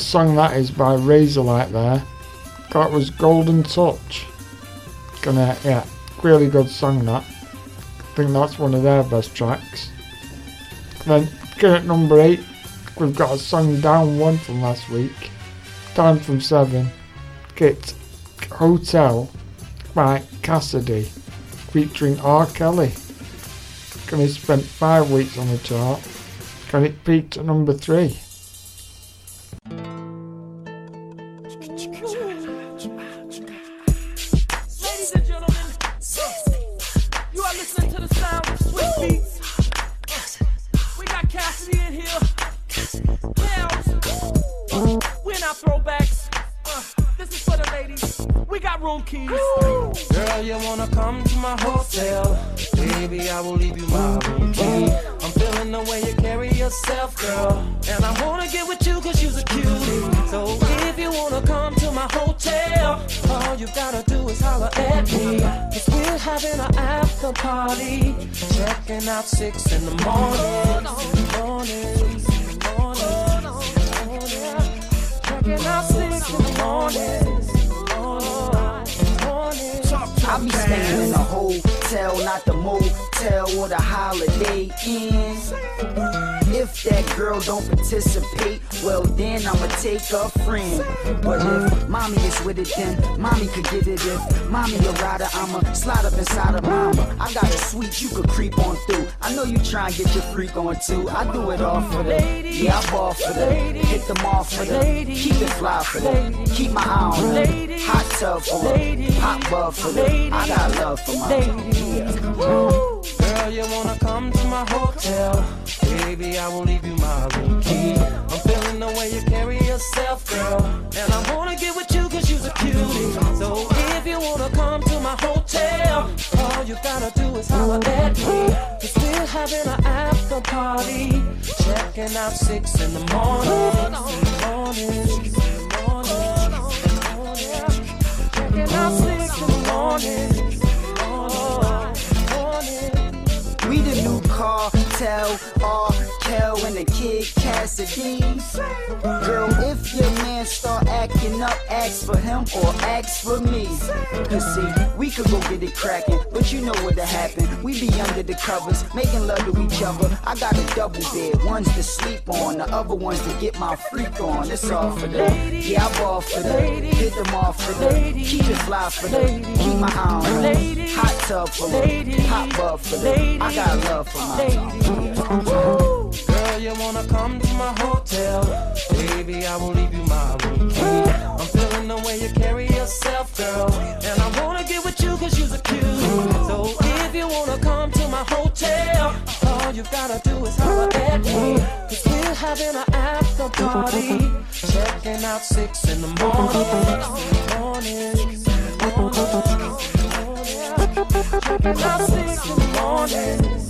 Song that is by Razorlight there. That was Golden Touch. Gonna, yeah, really good song that. I think that's one of their best tracks. Then, at number 8, we've got a song down one from last week. Down from 7. Get Hotel by Cassidy featuring R. Kelly. Gonna spent five weeks on the chart? Can it peaked at number three? phone keys. Girl, you wanna come to my hotel? Baby, I will leave you my room key. I'm feeling the way you carry yourself, girl. And I wanna get with you cause you're a cutie. So if you wanna come to my hotel, all you gotta do is holler at me. Cause we're having an after party. Checking out six in the morning. In the morning. Checking out six in the morning. I be staying in a hotel, not the motel or the holiday inn. If that girl don't participate, well then I'ma take a friend. But if mommy is with it, then mommy could get it. If mommy a rider, I'ma slide up inside of mama. I got a suite you could creep on through. I know you try and get your freak on too. I do it all for the yeah, I ball for the hit them off for the keep it fly for the keep my eye on the hot tub for the hot bub for the I got love for my yeah. Girl, you wanna come to my hotel? Baby, I will leave you my room key. I'm feeling the way you carry yourself, girl. And I wanna get with you cause you're a cutie. So if you wanna come to my hotel, all you gotta do is holler at me. We're still having an after party. Checking out six in the morning. Morning. Checking out six in the morning. We the new cartel, R. Kel and the kid Cassidy. Girl, if your man start acting up, ask for him or ask for me. Cause see, we could go get it cracking, but you know what'll happen. We be under the covers, making love to each other. I got a double bed, one's to sleep on, the other one's to get my freak on. It's all for the, yeah, I ball for the, hit them off for the, keep it fly for the, keep my eye on the, hot tub for the, hot bub for the, I got love for my Girl, you wanna come to my hotel? Baby, I will leave you my room key. I'm feeling the way you carry yourself, girl. And I wanna get with you cause you're cute. So if you wanna come to my hotel, all you gotta do is holler at we're having an after party. Morning. Morning. Checking out six in the morning.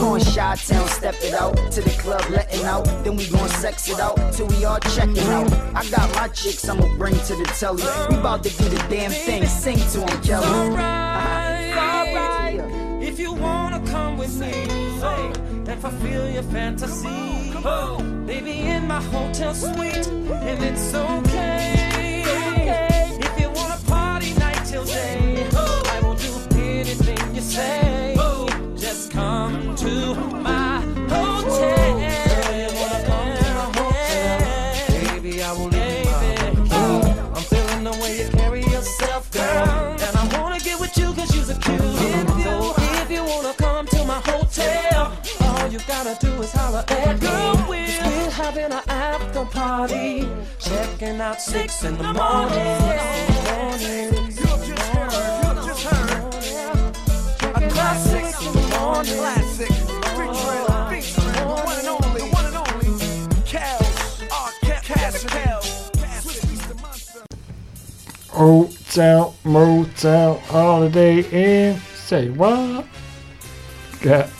Gon' Chi Town, step it out to the club, letting out. Then we gon' sex it out till we all checking out. I got my chicks, I'ma bring to the telly. We bout to do the damn thing, sing to 'em, Kelly. Alright, alright. if you wanna come with me oh, and fulfill your fantasy, oh, baby, in my hotel suite, and it's okay. If you wanna party night till day, holler at girl. We're, we're having an after party. Checking out six in the morning. morning. Checking out six in the morning. Classic. Featuring, featuring one and only, one and only. Kels, R. Cassidy. Hotel, motel, holiday inn. Say what? Get,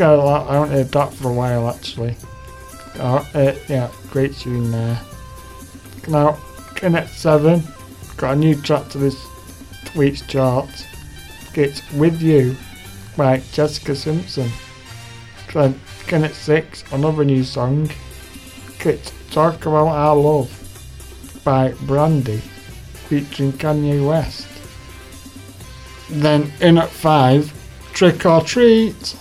got a lot. I haven't heard that for a while actually. Uh, yeah, great tune there. Now, Connect 7, got a new track to this week's chart. It's With You by Jessica Simpson. Then Connect 6, another new song. It's Talk About Our Love by Brandy featuring Kanye West. Then in at 5, Trick or Treat.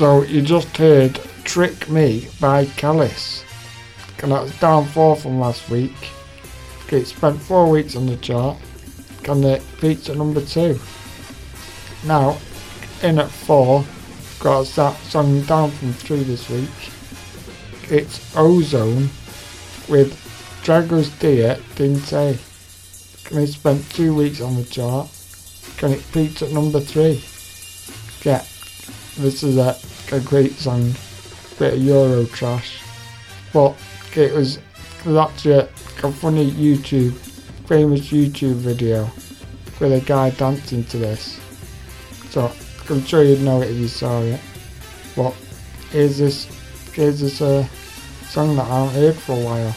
So you just heard Trick Me by Callis. And that's down four from last week. It spent four weeks on the chart. And it peaked at number two. Now, in at four, got that song down from three this week. It's Ozone with Dragos Dear Dinte. And it spent two weeks on the chart. And it peaked at number three. Yeah, this is a, a great song, bit of Euro trash, but it was, a, a funny YouTube, famous YouTube video with a guy dancing to this. So I'm sure you'd know it if you saw it. But here's this, here's this uh, song that I haven't heard for a while.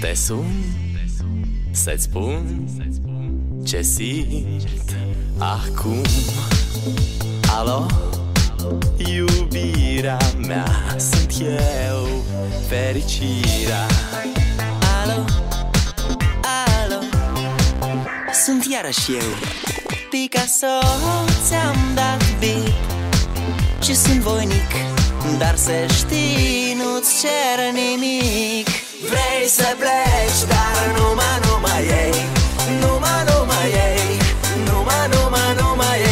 Te sun să-ți spun ce simt acum. Alo, iubirea mea Sunt eu, fericirea. Alo, alo? Sunt iarăși eu. Picasso, ți-am dat beat Și sunt voinic Dar să știi, nu-ți cer nimic. Vrei să pleci, dar numai, numai ei. Numai, numai ei. Numai, numai, numai ei.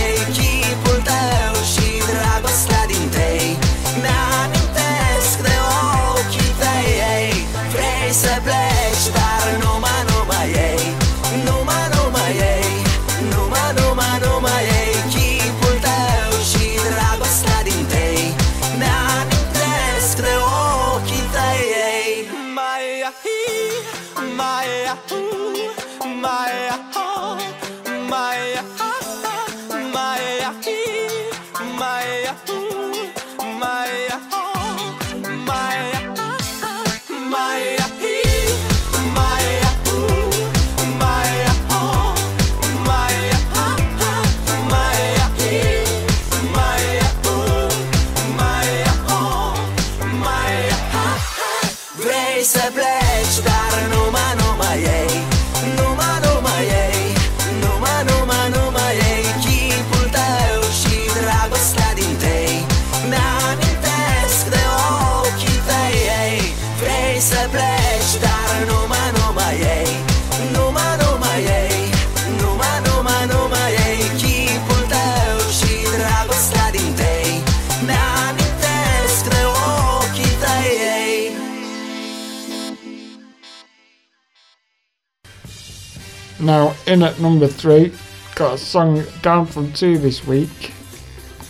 Now, in at number three, got a song down from two this week.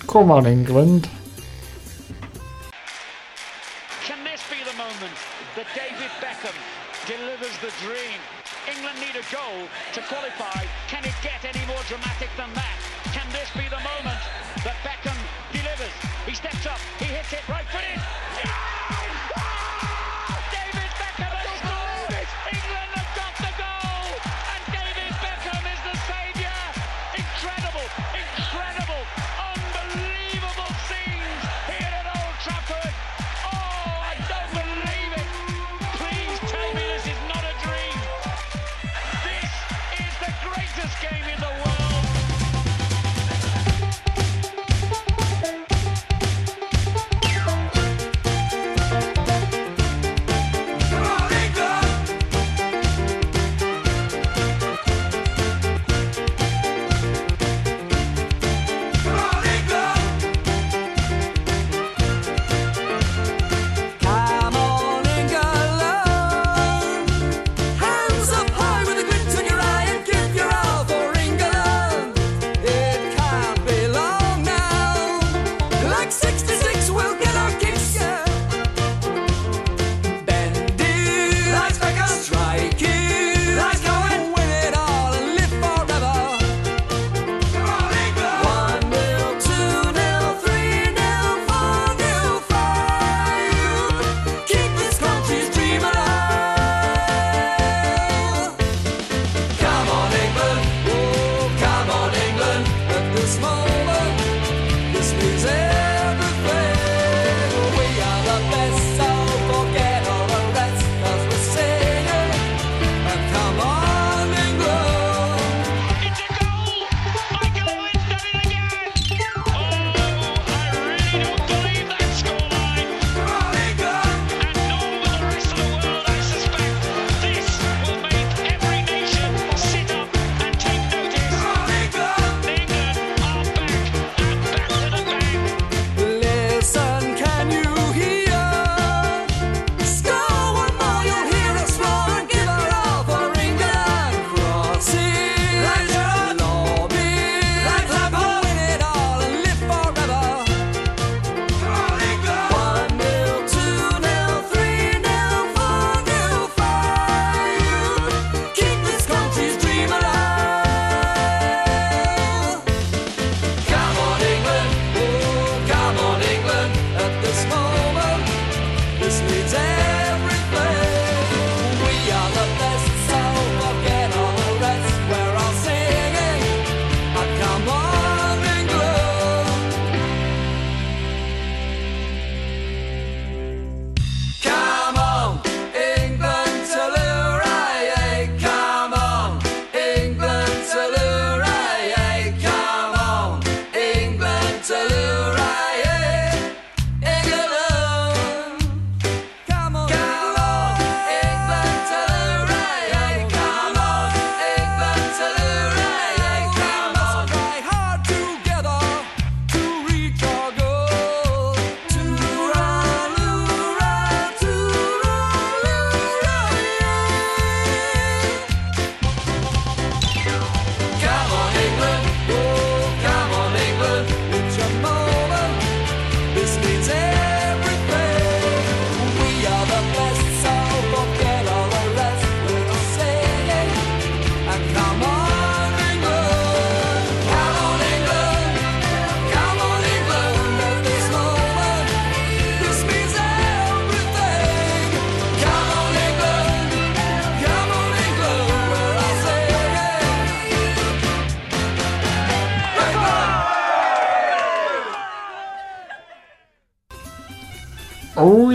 Come on, England.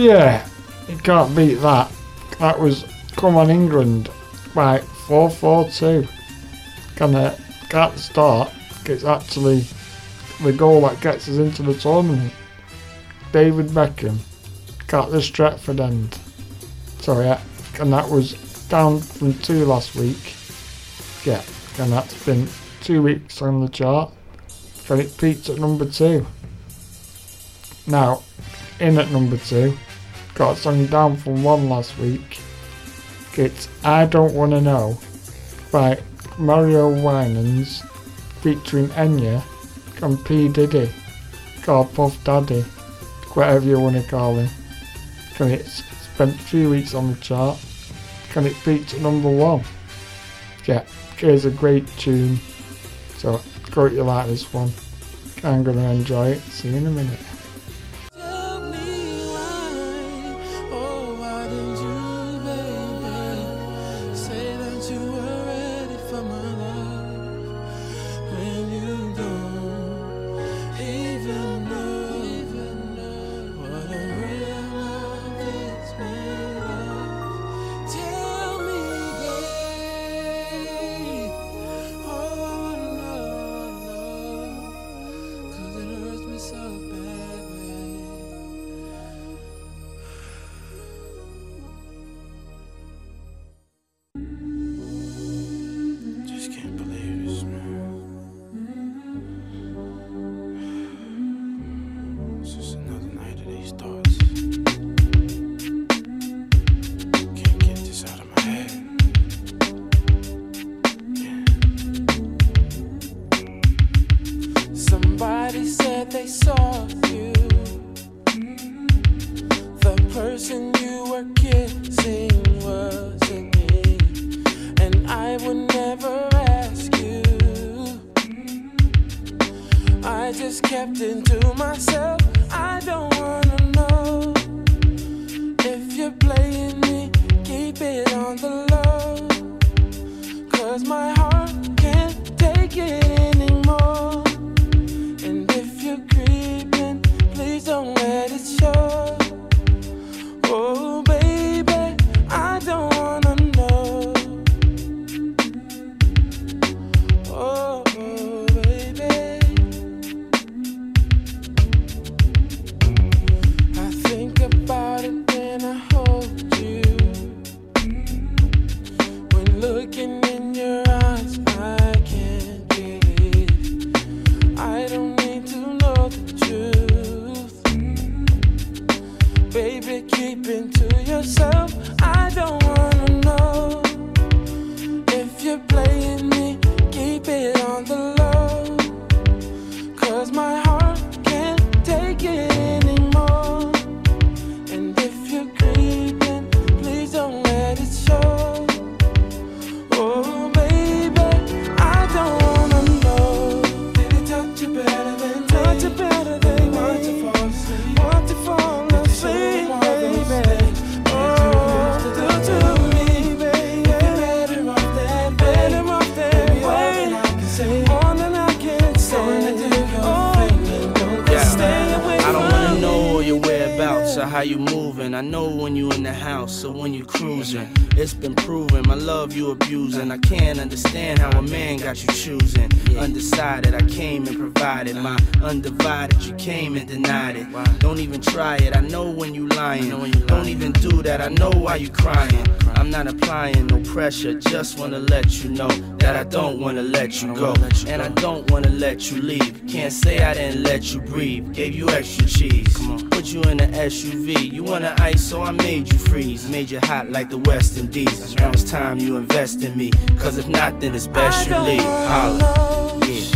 Yeah, you can't beat that. That was Come on England by 4-4-2. Can uh, can't start. It's actually the goal that gets us into the tournament. David Beckham got the Stretford end. Sorry, and that was down from two last week. Yeah, and that's been two weeks on the chart. And it peaked at number two. Now, in at number two, got something down from one last week. It's I Don't Wanna Know by Mario Winans featuring Enya and P. Diddy, called Puff Daddy, whatever you want to call him. And it's spent three weeks on the chart. Can it peaked at number one? Yeah, here's a great tune. So, hope you like this one. I'm gonna enjoy it. See you in a minute. Let you leave. Can't say I didn't let you breathe. Gave you extra cheese. Put you in the SUV. You wanna ice, so I made you freeze. Made you hot like the West Indies. Now it's time you invest in me. Cause if not, then it's best you leave. Holla. Yeah.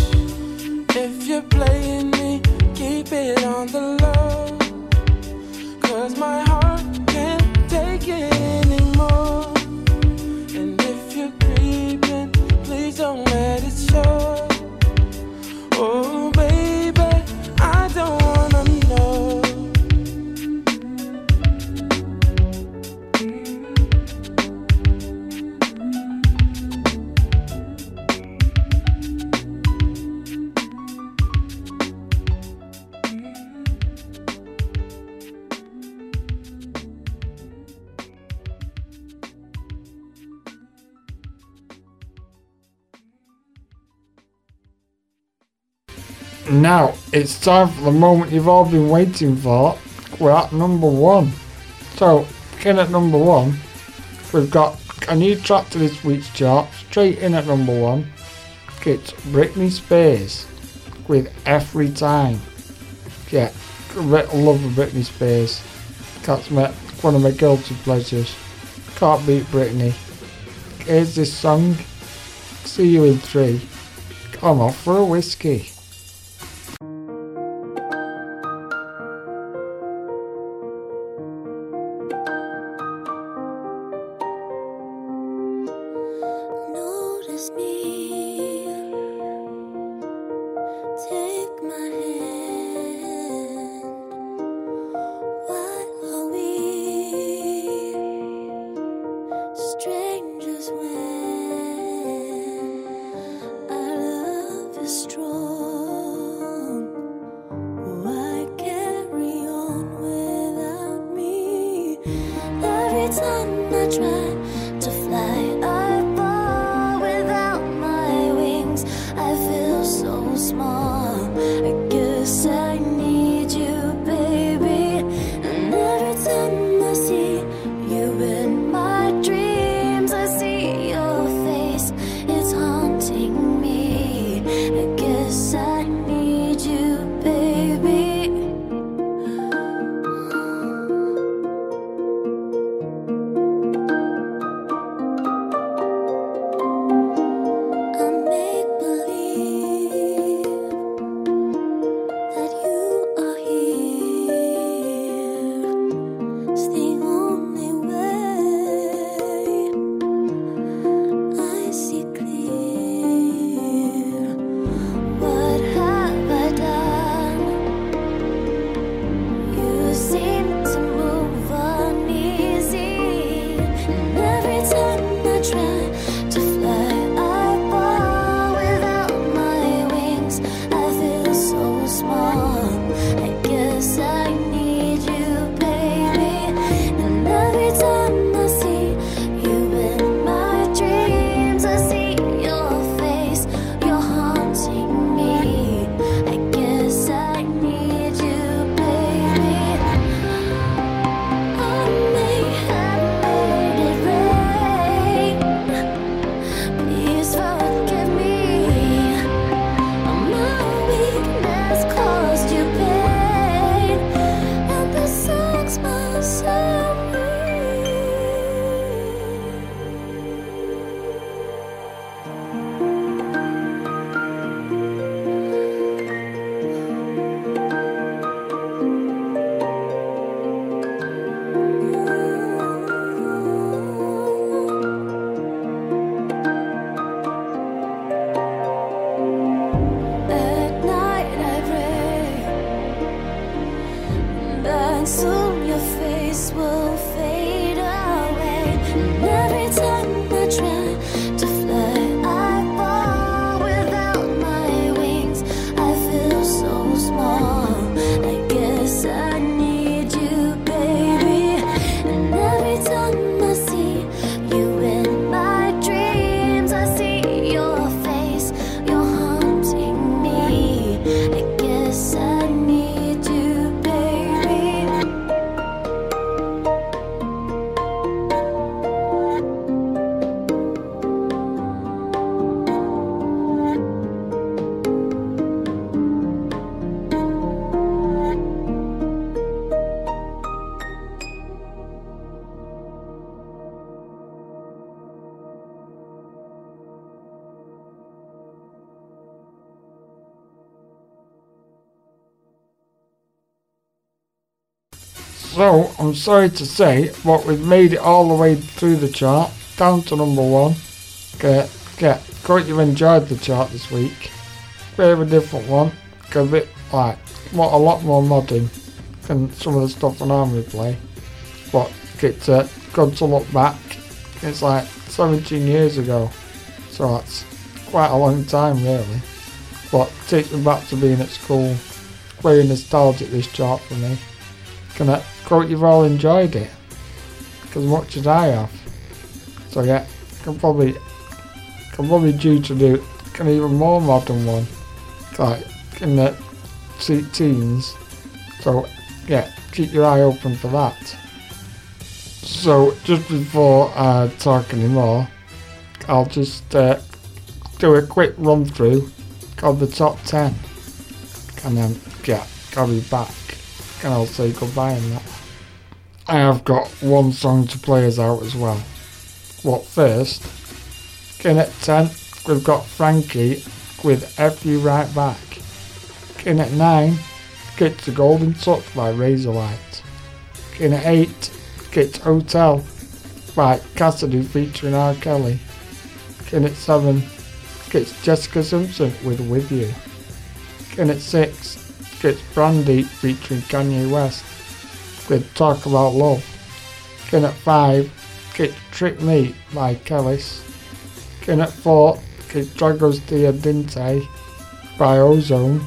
It's time for the moment you've all been waiting for. We're at number one. So, in at number one, we've got a new track to this week's chart. Straight in at number one, it's Britney Spears with Every Time. Yeah, love Britney Spears. That's my, one of my guilty pleasures. Can't beat Britney. Here's this song. See you in three. Come off for a whiskey. So, I'm sorry to say, but we've made it all the way through the chart, down to number one. Okay, yeah, hope you've enjoyed the chart this week. Bit of a different one, a bit like, what a lot more modern than some of the stuff I normally play. But it's uh, good to look back. It's like 17 years ago, so that's quite a long time really. But takes me back to being at school. Very nostalgic this chart for me. I hope you've all enjoyed it? As much as I have. So yeah, can probably can probably due to do an even more modern one. Like in the te- teens. So yeah, keep your eye open for that. So just before uh, talking anymore, I'll just uh, do a quick run through of the top 10 and then yeah, I'll be back and I'll say goodbye and that. I have got one song to play us out as well. What first? In at 10, we've got Frankie with F You Right Back. In at 9, get the Golden Touch by Razorlight. In at 8, get Hotel by Cassidy featuring R. Kelly. In at 7, gets Jessica Simpson with With You. In at 6, gets Brandy featuring Kanye West with Talk About Love. In at 5, gets Trick Me by Kellis. In at 4, gets Dragos Dia Dinte by Ozone.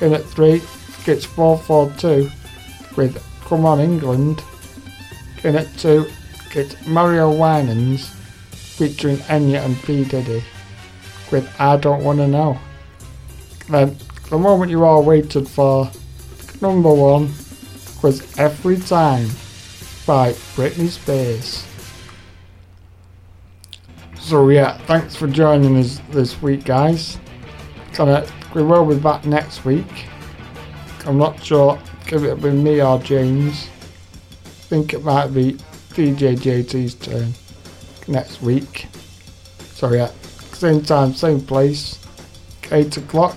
In at 3, gets 442 with Come On England. In at 2, gets Mario Winans featuring Enya and P. Diddy with I Don't Wanna Know. Then, the moment you all waited for, number one, was Every Time by Britney Spears. So yeah, thanks for joining us this week guys. Gonna, we will be back next week. I'm not sure if it'll be me or James. I think it might be DJ JT's turn next week. So yeah, same time, same place, 8 o'clock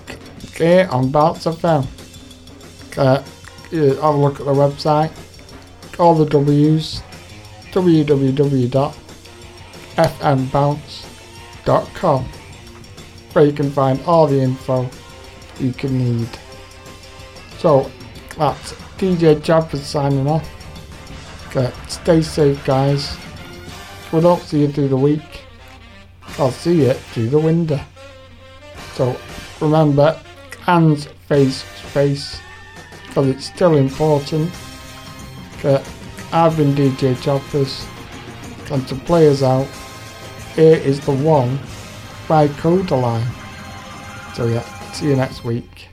here on Bounce FM. Uh, yeah, have a look at the website, all the W's, www.fmbounce.com, where you can find all the info you can need. So, that's DJ Jaffers signing off. Okay, stay safe, guys. If we don't see you through the week, I'll see you through the window. So, remember, hands face space, because it's still important. that I've been DJ Choppers, and to players out, here is the one by Kodaline. So yeah, see you next week.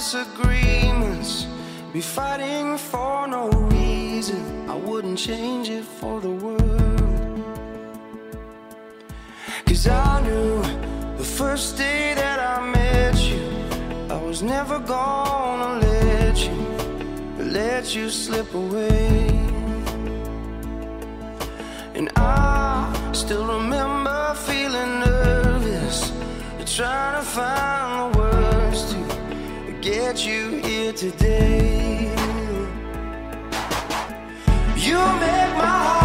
Disagreements, be fighting for no reason. I wouldn't change it for the world. Cause I knew the first day that I met you. I was never gonna let you, let you slip away. And I still remember feeling nervous, trying to find words to get you here today. You make my heart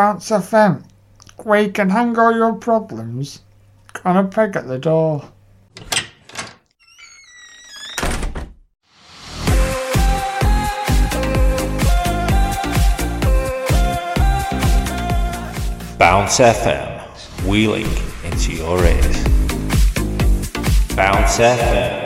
Bounce FM, where you can hang all your problems on a peg at the door. Bounce FM, wheeling into your ears. Bounce FM.